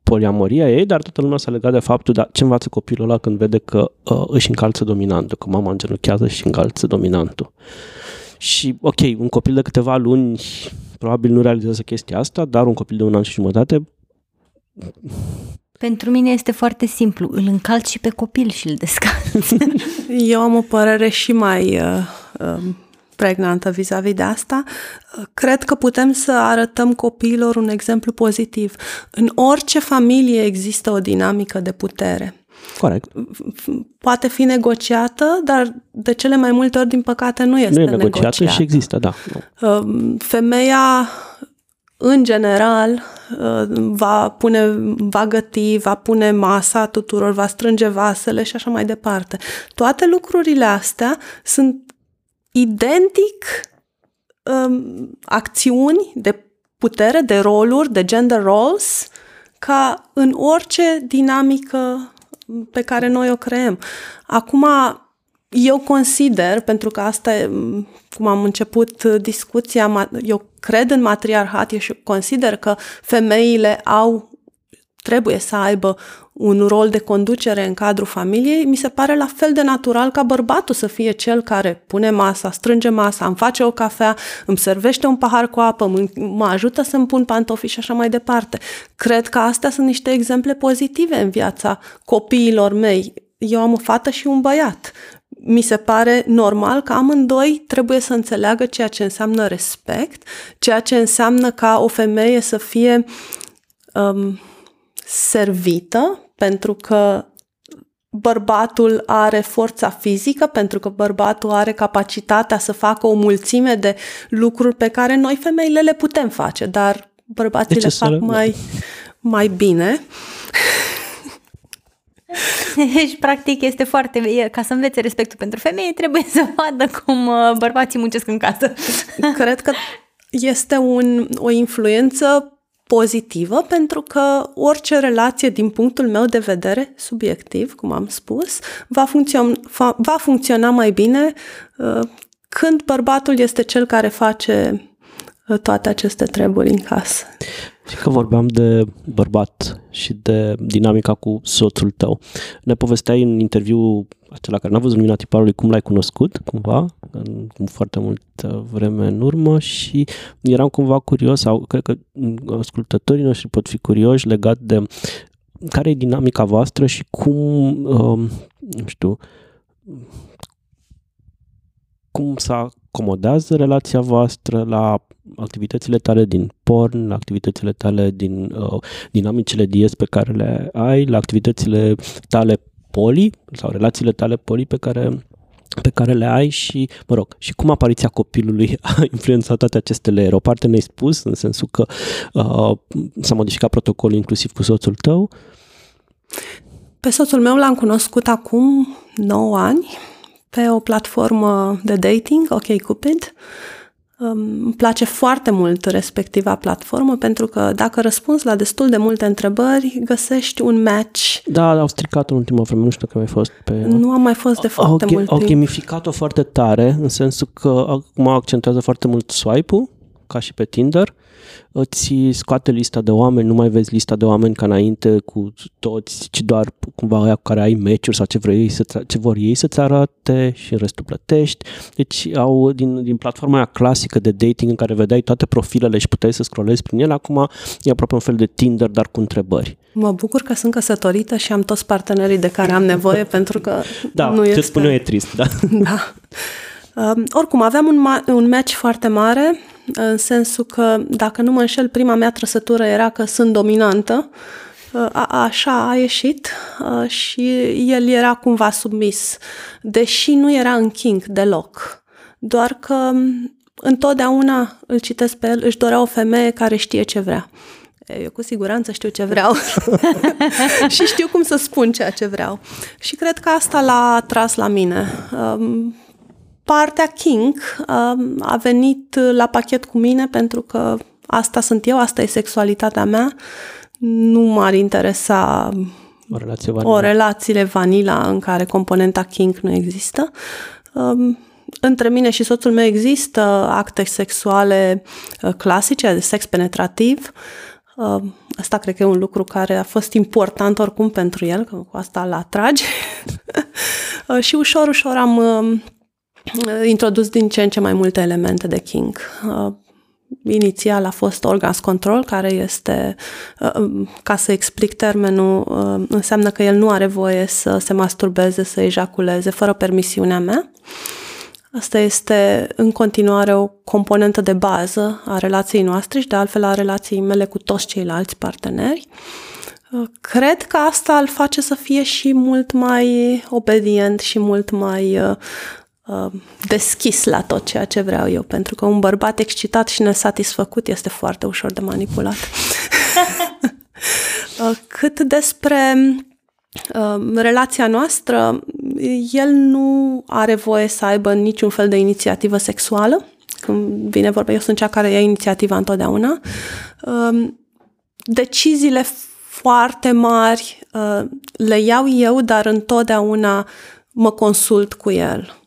Speaker 2: poliamoria ei, dar toată lumea s-a legat de faptul, dar ce învață copilul ăla când vede că uh, își încalță dominantul, că mama îngenunchează și încalță dominantul. Și, ok, un copil de câteva luni probabil nu realizează chestia asta, dar un copil de un an și jumătate
Speaker 1: pentru mine este foarte simplu. Îl încalci și pe copil și îl descalți.
Speaker 3: Eu am o părere și mai uh, uh, pregnantă vis-a-vis de asta, cred că putem să arătăm copiilor un exemplu pozitiv. În orice familie există o dinamică de putere.
Speaker 2: Corect.
Speaker 3: Poate fi negociată, dar de cele mai multe ori, din păcate, nu este nu e negociată. negociată
Speaker 2: și există, da.
Speaker 3: Um, femeia în general, uh, va pune, va găti, va pune masa tuturor, va strânge vasele și așa mai departe. Toate lucrurile astea sunt identic um, acțiuni de putere, de roluri, de gender roles, ca în orice dinamică pe care noi o creăm. Acum, eu consider, pentru că asta e, cum am început discuția, eu cred în matriarhat și consider că femeile au, trebuie să aibă un rol de conducere în cadrul familiei, mi se pare la fel de natural ca bărbatul să fie cel care pune masa, strânge masa, îmi face o cafea, îmi servește un pahar cu apă, mă, mă ajută să-mi pun pantofi și așa mai departe. Cred că astea sunt niște exemple pozitive în viața copiilor mei. Eu am o fată și un băiat. Mi se pare normal că amândoi trebuie să înțeleagă ceea ce înseamnă respect, ceea ce înseamnă ca o femeie să fie um, servită pentru că bărbatul are forța fizică, pentru că bărbatul are capacitatea să facă o mulțime de lucruri pe care noi femeile le putem face, dar bărbații le fac mai, mai bine.
Speaker 1: Deci, practic, este foarte... Ca să învețe respectul pentru femei, trebuie să vadă cum uh, bărbații muncesc în casă.
Speaker 3: Cred că este un, o influență pozitivă pentru că orice relație, din punctul meu de vedere, subiectiv, cum am spus, va, funcționa, va funcționa mai bine uh, când bărbatul este cel care face uh, toate aceste treburi în casă.
Speaker 2: Și că vorbeam de bărbat și de dinamica cu soțul tău. Ne povesteai în interviu acela care n-a văzut lumina tiparului, cum l-ai cunoscut, cumva, în, în foarte multă vreme în urmă și eram cumva curios, sau cred că ascultătorii noștri pot fi curioși legat de care e dinamica voastră și cum, um, nu știu, cum să acomodează relația voastră la activitățile tale din porn, la activitățile tale din uh, dinamicile dies pe care le ai, la activitățile tale poli sau relațiile tale poli pe care pe care le ai și, mă rog, și cum apariția copilului a influențat toate aceste layere. O parte ne-ai spus, în sensul că uh, s-a modificat protocolul inclusiv cu soțul tău.
Speaker 3: Pe soțul meu l-am cunoscut acum 9 ani pe o platformă de dating, OK Cupid. Îmi place foarte mult respectiva platformă pentru că dacă răspunzi la destul de multe întrebări, găsești un match.
Speaker 2: Da, au stricat în ultima vreme, nu știu că ai fost pe...
Speaker 3: Nu am mai fost de foarte
Speaker 2: au,
Speaker 3: mult
Speaker 2: Au gamificat-o foarte tare, în sensul că acum accentuează foarte mult swipe-ul, ca și pe Tinder, îți scoate lista de oameni, nu mai vezi lista de oameni ca înainte cu toți, ci doar cumva aia cu care ai meciuri sau ce, vrei ei să, ce vor ei să-ți arate și în restul plătești. Deci au din, din platforma aia clasică de dating în care vedeai toate profilele și puteai să scrollezi prin ele, acum e aproape un fel de Tinder, dar cu întrebări.
Speaker 3: Mă bucur că sunt căsătorită și am toți partenerii de care am nevoie pentru că
Speaker 2: da,
Speaker 3: nu
Speaker 2: ce
Speaker 3: este...
Speaker 2: spun eu e trist, da.
Speaker 3: da. Um, oricum, aveam un, ma- un match foarte mare, în sensul că, dacă nu mă înșel, prima mea trăsătură era că sunt dominantă. Uh, a, așa a ieșit uh, și el era cumva submis, deși nu era în king deloc. Doar că um, întotdeauna îl citesc pe el, își dorea o femeie care știe ce vrea. Eu cu siguranță știu ce vreau și știu cum să spun ceea ce vreau. Și cred că asta l-a atras la mine. Um, partea King um, a venit la pachet cu mine pentru că asta sunt eu, asta e sexualitatea mea. Nu m-ar interesa
Speaker 2: o relație vanilla.
Speaker 3: o relațiile vanila în care componenta King nu există. Um, între mine și soțul meu există acte sexuale uh, clasice, de sex penetrativ. Uh, asta cred că e un lucru care a fost important oricum pentru el, că cu asta îl atrage. Uh, și ușor, ușor am um, introdus din ce în ce mai multe elemente de King. Inițial a fost orgasm control, care este, ca să explic termenul, înseamnă că el nu are voie să se masturbeze, să ejaculeze fără permisiunea mea. Asta este în continuare o componentă de bază a relației noastre și de altfel a relației mele cu toți ceilalți parteneri. Cred că asta îl face să fie și mult mai obedient și mult mai uh, deschis la tot ceea ce vreau eu, pentru că un bărbat excitat și nesatisfăcut este foarte ușor de manipulat. Cât despre uh, relația noastră, el nu are voie să aibă niciun fel de inițiativă sexuală. Când vine vorba, eu sunt cea care ia inițiativa întotdeauna. Um, deciziile foarte mari uh, le iau eu, dar întotdeauna mă consult cu el.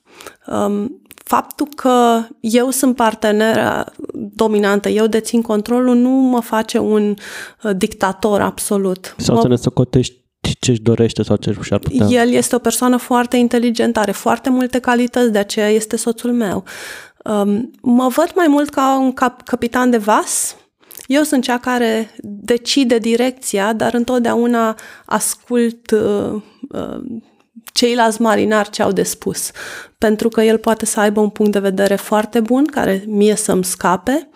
Speaker 3: Um, faptul că eu sunt partenera dominantă, eu dețin controlul, nu mă face un uh, dictator absolut.
Speaker 2: Sau
Speaker 3: mă...
Speaker 2: să ne socotești ce își dorește sau ce și-ar putea.
Speaker 3: El este o persoană foarte inteligentă, are foarte multe calități, de aceea este soțul meu. Um, mă văd mai mult ca un cap- capitan de vas. Eu sunt cea care decide direcția, dar întotdeauna ascult uh, uh, ceilalți marinari ce au de spus. Pentru că el poate să aibă un punct de vedere foarte bun, care mie să-mi scape.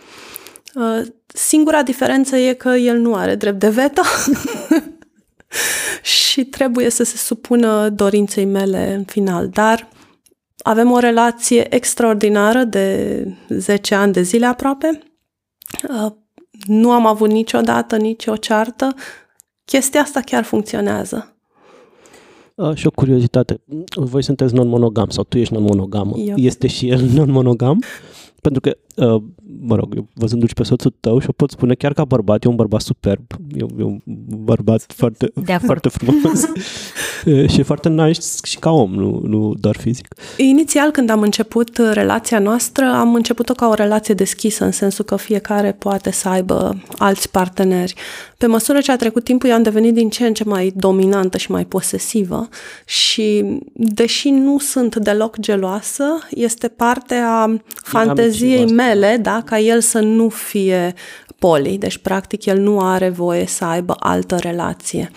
Speaker 3: Uh, singura diferență e că el nu are drept de veto și trebuie să se supună dorinței mele în final. Dar avem o relație extraordinară de 10 ani de zile aproape. Uh, nu am avut niciodată nici o ceartă. Chestia asta chiar funcționează.
Speaker 2: Uh, și o curiozitate. Voi sunteți non-monogam sau tu ești non-monogam. Este și el non-monogam? Pentru că uh, mă rog, eu văzându-și pe soțul tău și o pot spune chiar ca bărbat, e un bărbat superb, e, e un bărbat foarte, foarte frumos și e foarte nice și ca om, nu, nu doar fizic.
Speaker 3: Inițial, când am început relația noastră, am început-o ca o relație deschisă, în sensul că fiecare poate să aibă alți parteneri. Pe măsură ce a trecut timpul, eu am devenit din ce în ce mai dominantă și mai posesivă și, deși nu sunt deloc geloasă, este parte a fanteziei mele, da, ca el să nu fie poli, deci practic el nu are voie să aibă altă relație.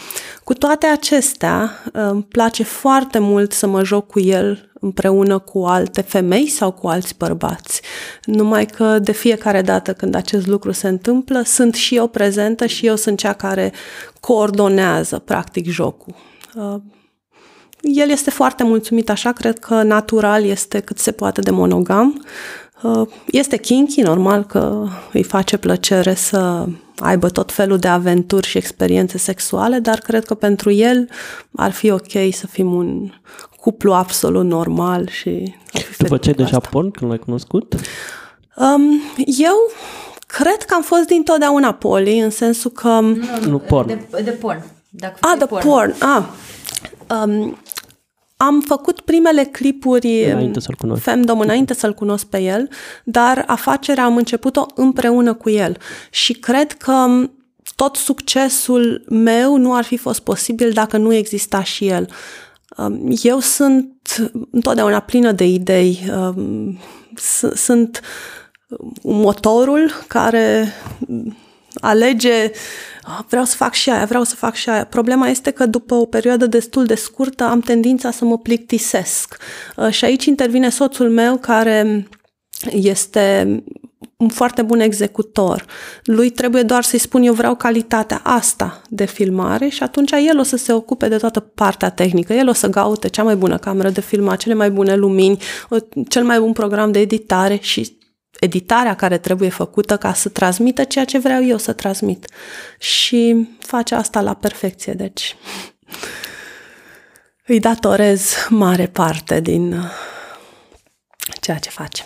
Speaker 3: Cu toate acestea, îmi place foarte mult să mă joc cu el împreună cu alte femei sau cu alți bărbați. Numai că de fiecare dată când acest lucru se întâmplă, sunt și eu prezentă și eu sunt cea care coordonează practic jocul. El este foarte mulțumit așa, cred că natural este cât se poate de monogam. Uh, este kinky, normal că îi face plăcere să aibă tot felul de aventuri și experiențe sexuale, dar cred că pentru el ar fi ok să fim un cuplu absolut normal și...
Speaker 2: După ce de Japon, când l-ai cunoscut?
Speaker 3: Um, eu cred că am fost dintotdeauna poli, în sensul că... Nu,
Speaker 2: nu porn.
Speaker 1: De, de porn.
Speaker 3: Dacă ah, de porn. porn. Ah. Um, am făcut primele clipuri
Speaker 2: Înainte să-l cunoști.
Speaker 3: Femdom înainte să-l cunosc pe el, dar afacerea am început-o împreună cu el și cred că tot succesul meu nu ar fi fost posibil dacă nu exista și el. Um, eu sunt întotdeauna plină de idei. Um, sunt motorul care alege Ah, vreau să fac și aia, vreau să fac și aia. Problema este că după o perioadă destul de scurtă am tendința să mă plictisesc. Ah, și aici intervine soțul meu care este un foarte bun executor. Lui trebuie doar să-i spun eu vreau calitatea asta de filmare și atunci el o să se ocupe de toată partea tehnică. El o să gaute cea mai bună cameră de filmat, cele mai bune lumini, cel mai bun program de editare și editarea care trebuie făcută ca să transmită ceea ce vreau eu să transmit. Și face asta la perfecție, deci îi datorez mare parte din uh, ceea ce face.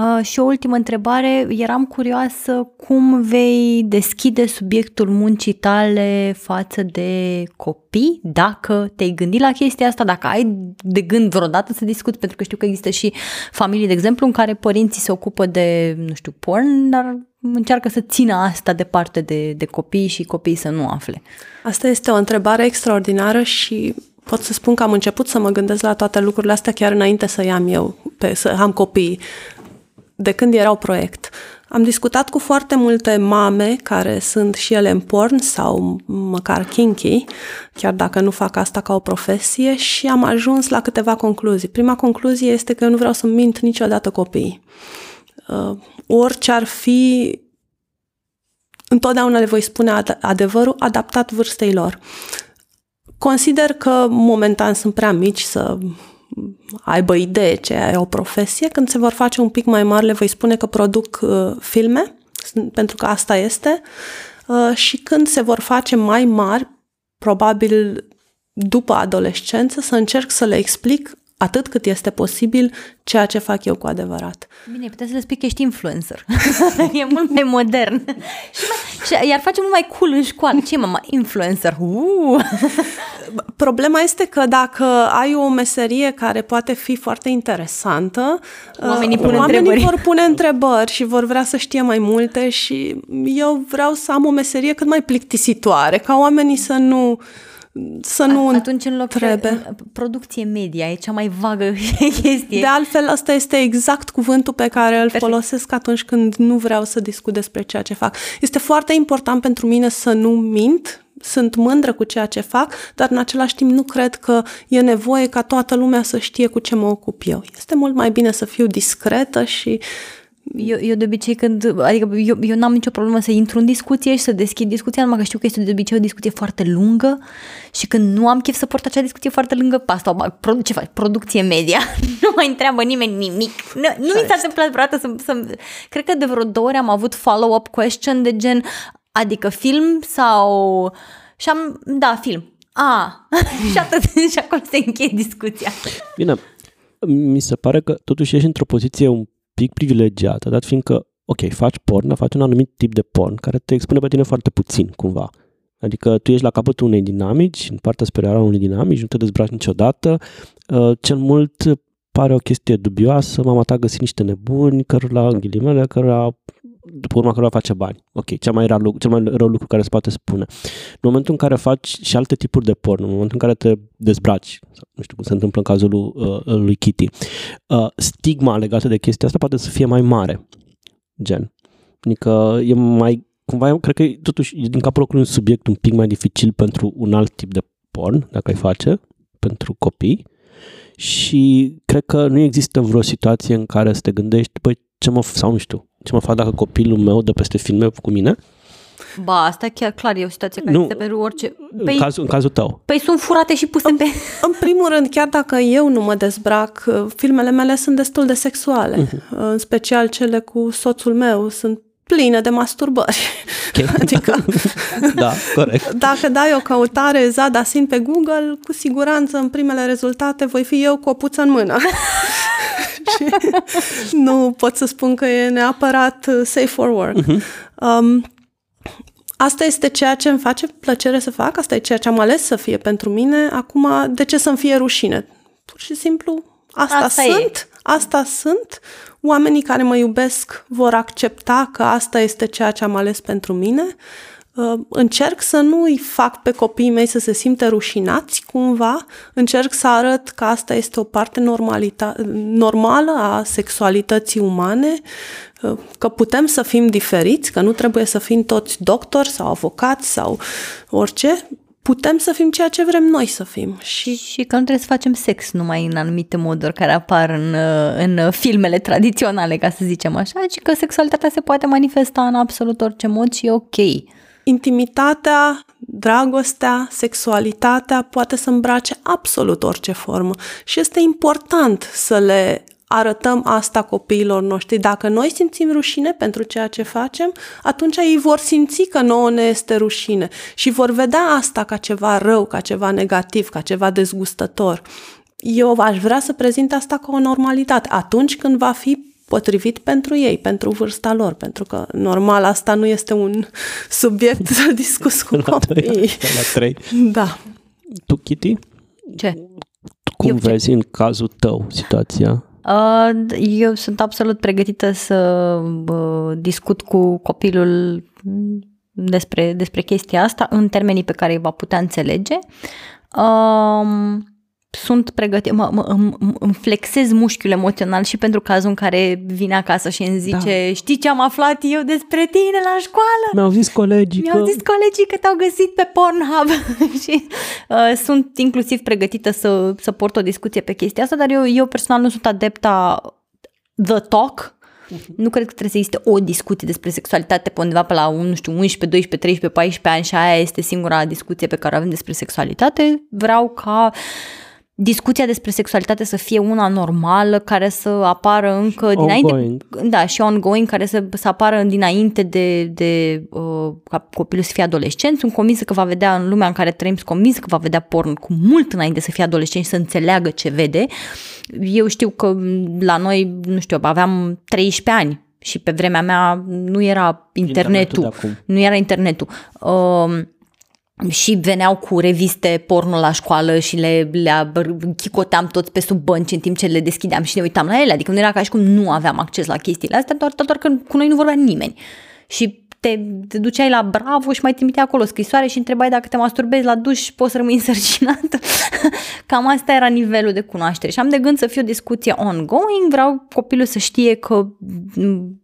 Speaker 1: Uh, și o ultimă întrebare, eram curioasă cum vei deschide subiectul muncii tale față de copii, dacă te-ai gândit la chestia asta, dacă ai de gând vreodată să discuți, pentru că știu că există și familii, de exemplu, în care părinții se ocupă de, nu știu, porn, dar încearcă să țină asta departe de, de copii și copiii să nu afle.
Speaker 3: Asta este o întrebare extraordinară și pot să spun că am început să mă gândesc la toate lucrurile astea chiar înainte să i-am eu, pe, să am copii de când erau proiect. Am discutat cu foarte multe mame care sunt și ele în porn sau măcar kinky, chiar dacă nu fac asta ca o profesie, și am ajuns la câteva concluzii. Prima concluzie este că eu nu vreau să mint niciodată copiii. Uh, orice ar fi, întotdeauna le voi spune adevărul adaptat vârstei lor. Consider că momentan sunt prea mici să aibă idee ce e o profesie. Când se vor face un pic mai mari, le voi spune că produc uh, filme, pentru că asta este. Uh, și când se vor face mai mari, probabil după adolescență, să încerc să le explic atât cât este posibil ceea ce fac eu cu adevărat.
Speaker 1: Bine, puteți să le spui că ești influencer. e mult mai modern. și, mai, și iar face mult mai cool în școală. Ce mama? Influencer. Uh!
Speaker 3: Problema este că dacă ai o meserie care poate fi foarte interesantă,
Speaker 1: oamenii, pun
Speaker 3: oamenii
Speaker 1: întrebări.
Speaker 3: vor pune întrebări și vor vrea să știe mai multe și eu vreau să am o meserie cât mai plictisitoare, ca oamenii să nu să nu
Speaker 1: Atunci în loc trebuie. producție media e cea mai vagă chestie.
Speaker 3: De altfel, asta este exact cuvântul pe care îl Perfect. folosesc atunci când nu vreau să discut despre ceea ce fac. Este foarte important pentru mine să nu mint, sunt mândră cu ceea ce fac, dar în același timp nu cred că e nevoie ca toată lumea să știe cu ce mă ocup eu. Este mult mai bine să fiu discretă și
Speaker 1: eu, eu de obicei când, adică eu, eu n-am nicio problemă să intru în discuție și să deschid discuția, numai că știu că este de obicei o discuție foarte lungă și când nu am chef să port acea discuție foarte lungă, pe asta, ce faci, producție media, nu mai întreabă nimeni nimic. Nu, nu mi s-a întâmplat vreodată să, să, cred că de vreo două ori am avut follow-up question de gen, adică film sau... Și am, da, film. A, și atât, și acolo se încheie discuția.
Speaker 2: Bine, mi se pare că totuși ești într-o poziție un pic privilegiată, dat fiindcă, ok, faci porn, faci un anumit tip de porn care te expune pe tine foarte puțin, cumva. Adică tu ești la capătul unei dinamici, în partea superioară a unei dinamici, nu te dezbraci niciodată. Uh, cel mult pare o chestie dubioasă, mama ta găsi niște nebuni, cărora, în ghilimele, cărora după urma cărora face bani. Ok, cel mai, rar, cel mai rău lucru care se poate spune. În momentul în care faci și alte tipuri de porn, în momentul în care te dezbraci, nu știu cum se întâmplă în cazul lui, uh, lui Kitty, uh, stigma legată de chestia asta poate să fie mai mare, gen. Adică e mai, cumva, cred că e, totuși e din capul locului un subiect un pic mai dificil pentru un alt tip de porn, dacă ai face, pentru copii. Și cred că nu există vreo situație în care să te gândești, păi ce mă, sau nu știu, ce mă fac dacă copilul meu de peste filme cu mine?
Speaker 1: Ba, asta chiar clar e o situație care nu, este pentru orice...
Speaker 2: Păi, în, cazul, în cazul tău.
Speaker 1: Păi sunt furate și puse
Speaker 3: în,
Speaker 1: pe...
Speaker 3: În primul rând, chiar dacă eu nu mă dezbrac, filmele mele sunt destul de sexuale. Uh-huh. În special cele cu soțul meu sunt pline de masturbări. Okay. Adică,
Speaker 2: da, corect.
Speaker 3: Dacă dai o căutare Zada Sin pe Google, cu siguranță în primele rezultate voi fi eu cu o puță în mână. nu pot să spun că e neapărat safe for work. Uh-huh. Um, asta este ceea ce îmi face plăcere să fac, asta e ceea ce am ales să fie pentru mine, acum de ce să-mi fie rușine? Pur și simplu asta, asta sunt, e. asta sunt, oamenii care mă iubesc vor accepta că asta este ceea ce am ales pentru mine, uh, încerc să nu îi fac pe copiii mei să se simte rușinați cumva, încerc să arăt că asta este o parte normală a sexualității umane, uh, că putem să fim diferiți, că nu trebuie să fim toți doctori sau avocați sau orice, putem să fim ceea ce vrem noi să fim.
Speaker 1: Și, și că nu trebuie să facem sex numai în anumite moduri care apar în, în filmele tradiționale, ca să zicem așa, ci că sexualitatea se poate manifesta în absolut orice mod și e ok.
Speaker 3: Intimitatea, dragostea, sexualitatea poate să îmbrace absolut orice formă și este important să le arătăm asta copiilor noștri. Dacă noi simțim rușine pentru ceea ce facem, atunci ei vor simți că nouă ne este rușine și vor vedea asta ca ceva rău, ca ceva negativ, ca ceva dezgustător. Eu aș vrea să prezint asta ca o normalitate atunci când va fi potrivit pentru ei, pentru vârsta lor, pentru că normal asta nu este un subiect să discuți cu copiii.
Speaker 2: La trei.
Speaker 3: Da.
Speaker 2: Tu, Kitty?
Speaker 1: Ce?
Speaker 2: Cum Eu vezi ce? în cazul tău situația?
Speaker 1: Uh, eu sunt absolut pregătită să discut cu copilul despre, despre chestia asta în termenii pe care îi va putea înțelege. Um, sunt pregătită, mă, mă, îmi, îmi flexez mușchiul emoțional și pentru cazul în care vine acasă și îmi zice da. știi ce am aflat eu despre tine la școală?
Speaker 2: Mi-au zis colegii
Speaker 1: Mi-au
Speaker 2: că...
Speaker 1: zis colegii că te-au găsit pe Pornhub și uh, sunt inclusiv pregătită să, să port o discuție pe chestia asta, dar eu, eu personal nu sunt adepta the talk, nu cred că trebuie să existe o discuție despre sexualitate pe undeva pe la, nu știu, 11, 12, 13, 14 ani și aia este singura discuție pe care o avem despre sexualitate. Vreau ca discuția despre sexualitate să fie una normală, care să apară încă ongoing. dinainte, da, și ongoing, care să, să apară dinainte de, de uh, ca copilul să fie adolescent. Sunt convinsă că va vedea în lumea în care trăim, sunt convinsă că va vedea porn cu mult înainte să fie adolescent și să înțeleagă ce vede. Eu știu că la noi, nu știu, aveam 13 ani și pe vremea mea nu era internetul, internetul nu era internetul. Uh, și veneau cu reviste porno la școală și le, le chicoteam toți pe sub bănci în timp ce le deschideam și ne uitam la ele. Adică nu era ca și cum nu aveam acces la chestiile astea, doar, doar că cu noi nu vorbea nimeni. Și te, te duceai la Bravo și mai trimitea acolo scrisoare și întrebai dacă te masturbezi la duș și poți să rămâi însărcinată. Cam asta era nivelul de cunoaștere. Și am de gând să fie o discuție ongoing, vreau copilul să știe că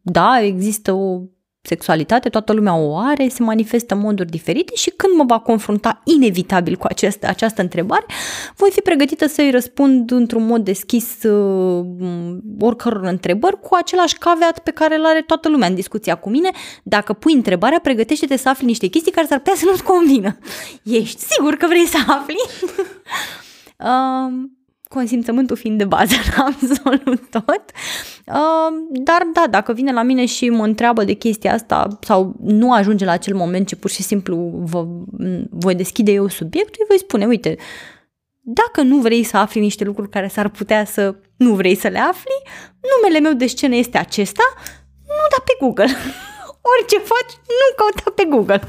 Speaker 1: da, există o sexualitate, toată lumea o are, se manifestă în moduri diferite și când mă va confrunta inevitabil cu această, această întrebare, voi fi pregătită să-i răspund într-un mod deschis uh, oricăror întrebări cu același caveat pe care îl are toată lumea în discuția cu mine. Dacă pui întrebarea, pregătește-te să afli niște chestii care s-ar putea să nu-ți convină. Ești sigur că vrei să afli? uh, consimțământul fiind de bază la absolut tot. Uh, dar da, dacă vine la mine și mă întreabă de chestia asta sau nu ajunge la acel moment ce pur și simplu vă, voi deschide eu subiectul, îi voi spune, uite, dacă nu vrei să afli niște lucruri care s-ar putea să nu vrei să le afli, numele meu de scenă este acesta, nu da pe Google. Orice faci, nu căuta pe Google.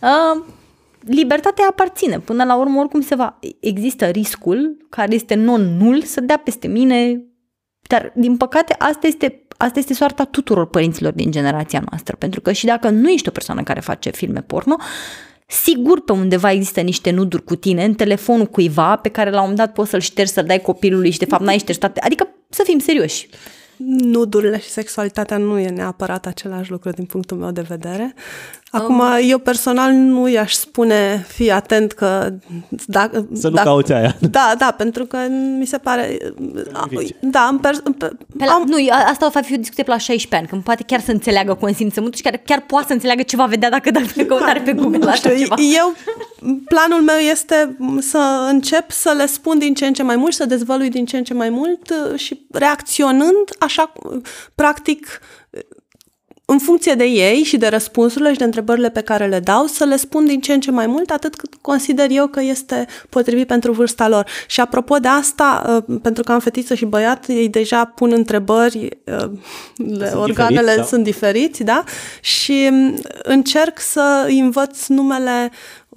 Speaker 1: Uh, libertatea aparține. Până la urmă, oricum se va... Există riscul, care este non-nul, să dea peste mine, dar, din păcate, asta este, asta este soarta tuturor părinților din generația noastră. Pentru că și dacă nu ești o persoană care face filme porno, sigur pe undeva există niște nuduri cu tine în telefonul cuiva pe care la un moment dat poți să-l ștergi, să-l dai copilului și de fapt n-ai șters toate. Adică să fim serioși
Speaker 3: nudurile și sexualitatea nu e neapărat același lucru din punctul meu de vedere. Acum, um. eu personal nu i-aș spune, fii atent că...
Speaker 2: Dacă, Să nu dacă, cauți aia.
Speaker 3: Da, da, pentru că mi se pare... Da, în per,
Speaker 1: pe, pe la, am, nu, asta va fi o discuție pe la 16 ani, când poate chiar să înțeleagă consimțământul și chiar, chiar poate să înțeleagă ce va vedea dacă dă pe căutare pe Google. Nu știu, ceva.
Speaker 3: eu, planul meu este să încep să le spun din ce în ce mai mult, să dezvălui din ce în ce mai mult și reacționând așa, practic, în funcție de ei și de răspunsurile și de întrebările pe care le dau, să le spun din ce în ce mai mult, atât cât consider eu că este potrivit pentru vârsta lor. Și apropo de asta, uh, pentru că am fetiță și băiat, ei deja pun întrebări, uh, sunt organele diferiți, da? sunt diferiți, da? Și um, încerc să învăț numele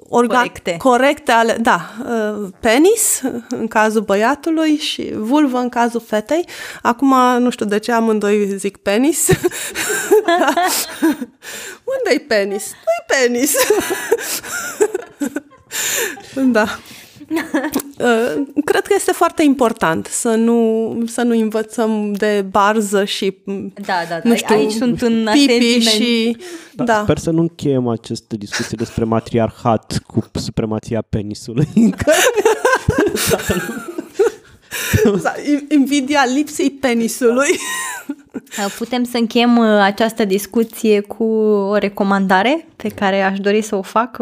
Speaker 3: organ corecte. corecte ale, da, uh, penis în cazul băiatului și vulvă în cazul fetei. Acum nu știu de ce amândoi zic penis. da. Unde-i penis? Nu-i penis. da. Uh, cred că este foarte important să nu, să nu învățăm de barză și
Speaker 1: da, da, da. Nu știu, aici sunt în pipi și...
Speaker 2: Da, da. Sper să nu încheiem această discuție despre matriarhat cu supremația penisului.
Speaker 3: Invidia lipsei penisului.
Speaker 1: Putem să închem uh, această discuție cu o recomandare pe care aș dori să o fac.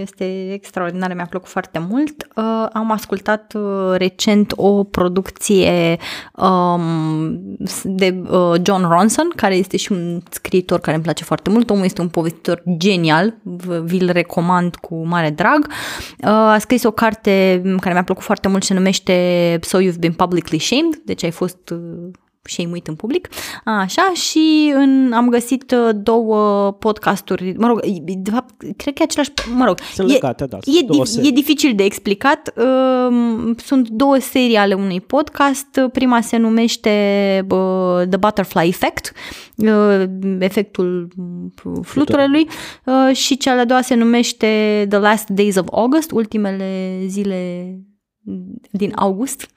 Speaker 1: Este extraordinară, mi-a plăcut foarte mult. Uh, am ascultat uh, recent o producție um, de John Ronson, care este și un scriitor care îmi place foarte mult. Omul este un povestitor genial, vi-l recomand cu mare drag. A scris o carte care mi-a plăcut foarte mult și se numește So You've Been Publicly Shamed, deci ai fost și uit în public. Așa, și în, am găsit uh, două podcasturi, mă rog, de fapt, cred că e același, mă rog,
Speaker 2: sunt legate, da,
Speaker 1: e, e, e dificil de explicat. Um, sunt două serii ale unui podcast. Prima se numește uh, The Butterfly Effect, uh, efectul fluturelui, și cea de-a doua se numește The Last Days of August, ultimele zile din august.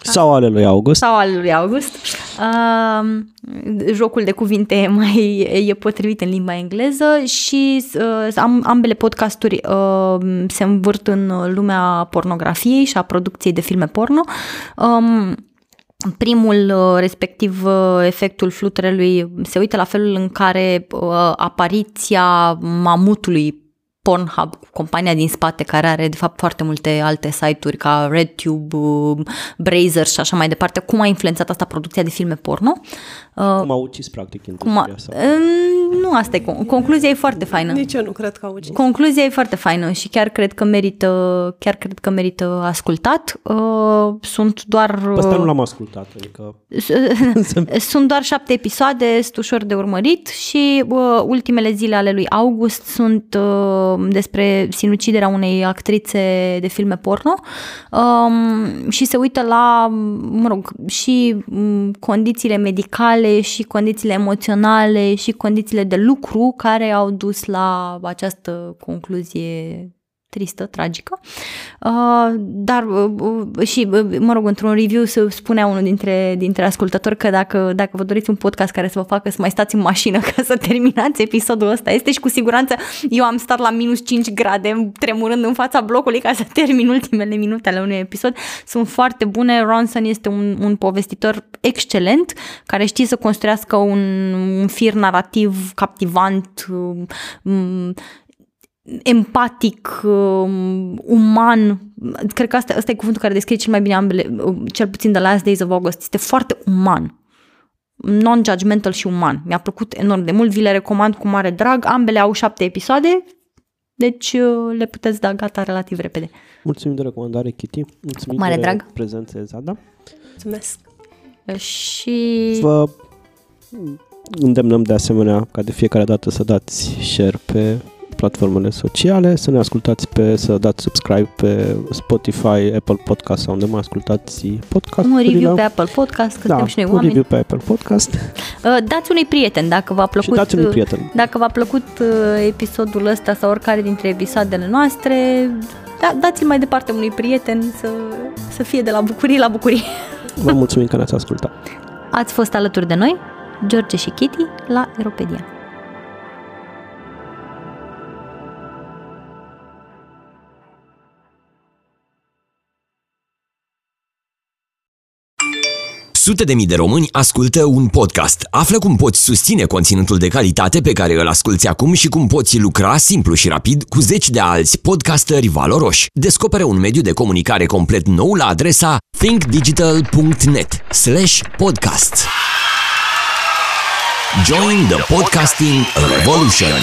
Speaker 2: Sau ale lui August.
Speaker 1: Sau ale lui August. Uh, jocul de cuvinte mai e potrivit în limba engleză și uh, am, ambele podcasturi uh, se învârt în lumea pornografiei și a producției de filme porno. Um, Primul, uh, respectiv uh, efectul fluturelui, se uită la felul în care uh, apariția mamutului Pornhub, compania din spate care are de fapt foarte multe alte site-uri ca RedTube, Brazzer și așa mai departe, cum a influențat asta producția de filme porno.
Speaker 2: Uh, cum a ucis practic industria
Speaker 1: a, sau? Nu, asta e, concluzia e foarte faină.
Speaker 3: Nici eu nu cred că a ucis.
Speaker 1: Concluzia e foarte faină și chiar cred că merită, chiar cred că merită ascultat. Uh, sunt doar...
Speaker 2: Pe ăsta nu l-am ascultat, adică...
Speaker 1: sunt doar șapte episoade, sunt ușor de urmărit și uh, ultimele zile ale lui August sunt despre sinuciderea unei actrițe de filme porno um, și se uită la, mă rog, și condițiile medicale și condițiile emoționale și condițiile de lucru care au dus la această concluzie tristă, tragică. Uh, dar uh, uh, și, mă rog, într-un review se spunea unul dintre, dintre ascultători că dacă, dacă vă doriți un podcast care să vă facă să mai stați în mașină ca să terminați episodul ăsta, este și cu siguranță eu am stat la minus 5 grade tremurând în fața blocului ca să termin ultimele minute ale unui episod. Sunt foarte bune. Ronson este un, un povestitor excelent care știe să construiască un, un fir narrativ captivant, um, empatic, um, uman. Cred că asta, asta e cuvântul care descrie cel mai bine ambele, um, cel puțin de Last Days of August. Este foarte uman. Non-judgmental și uman. Mi-a plăcut enorm de mult, vi le recomand cu mare drag. Ambele au șapte episoade, deci uh, le puteți da gata relativ repede.
Speaker 2: Mulțumim de recomandare, Kitty. Mulțumim
Speaker 1: mare
Speaker 2: de
Speaker 1: drag.
Speaker 2: prezență, Zada.
Speaker 3: Mulțumesc.
Speaker 1: Și...
Speaker 2: Vă îndemnăm de asemenea ca de fiecare dată să dați share pe platformele sociale, să ne ascultați pe, să dați subscribe pe Spotify, Apple Podcast sau unde mai ascultați podcast.
Speaker 1: Un review pe Apple Podcast, că da, și noi un oameni.
Speaker 2: review pe Apple Podcast.
Speaker 1: Uh, dați unui prieten dacă v-a plăcut,
Speaker 2: și dați unui prieten.
Speaker 1: Dacă v-a plăcut uh, episodul ăsta sau oricare dintre episoadele noastre, da, dați-l mai departe unui prieten să, să fie de la bucurie la bucurie.
Speaker 2: Vă mulțumim că ne-ați ascultat.
Speaker 1: Ați fost alături de noi, George și Kitty, la Europedia.
Speaker 4: Sute de mii de români ascultă un podcast. Află cum poți susține conținutul de calitate pe care îl asculti acum și cum poți lucra simplu și rapid cu zeci de alți podcasteri valoroși. Descoperă un mediu de comunicare complet nou la adresa thinkdigital.net podcast. Join the podcasting revolution!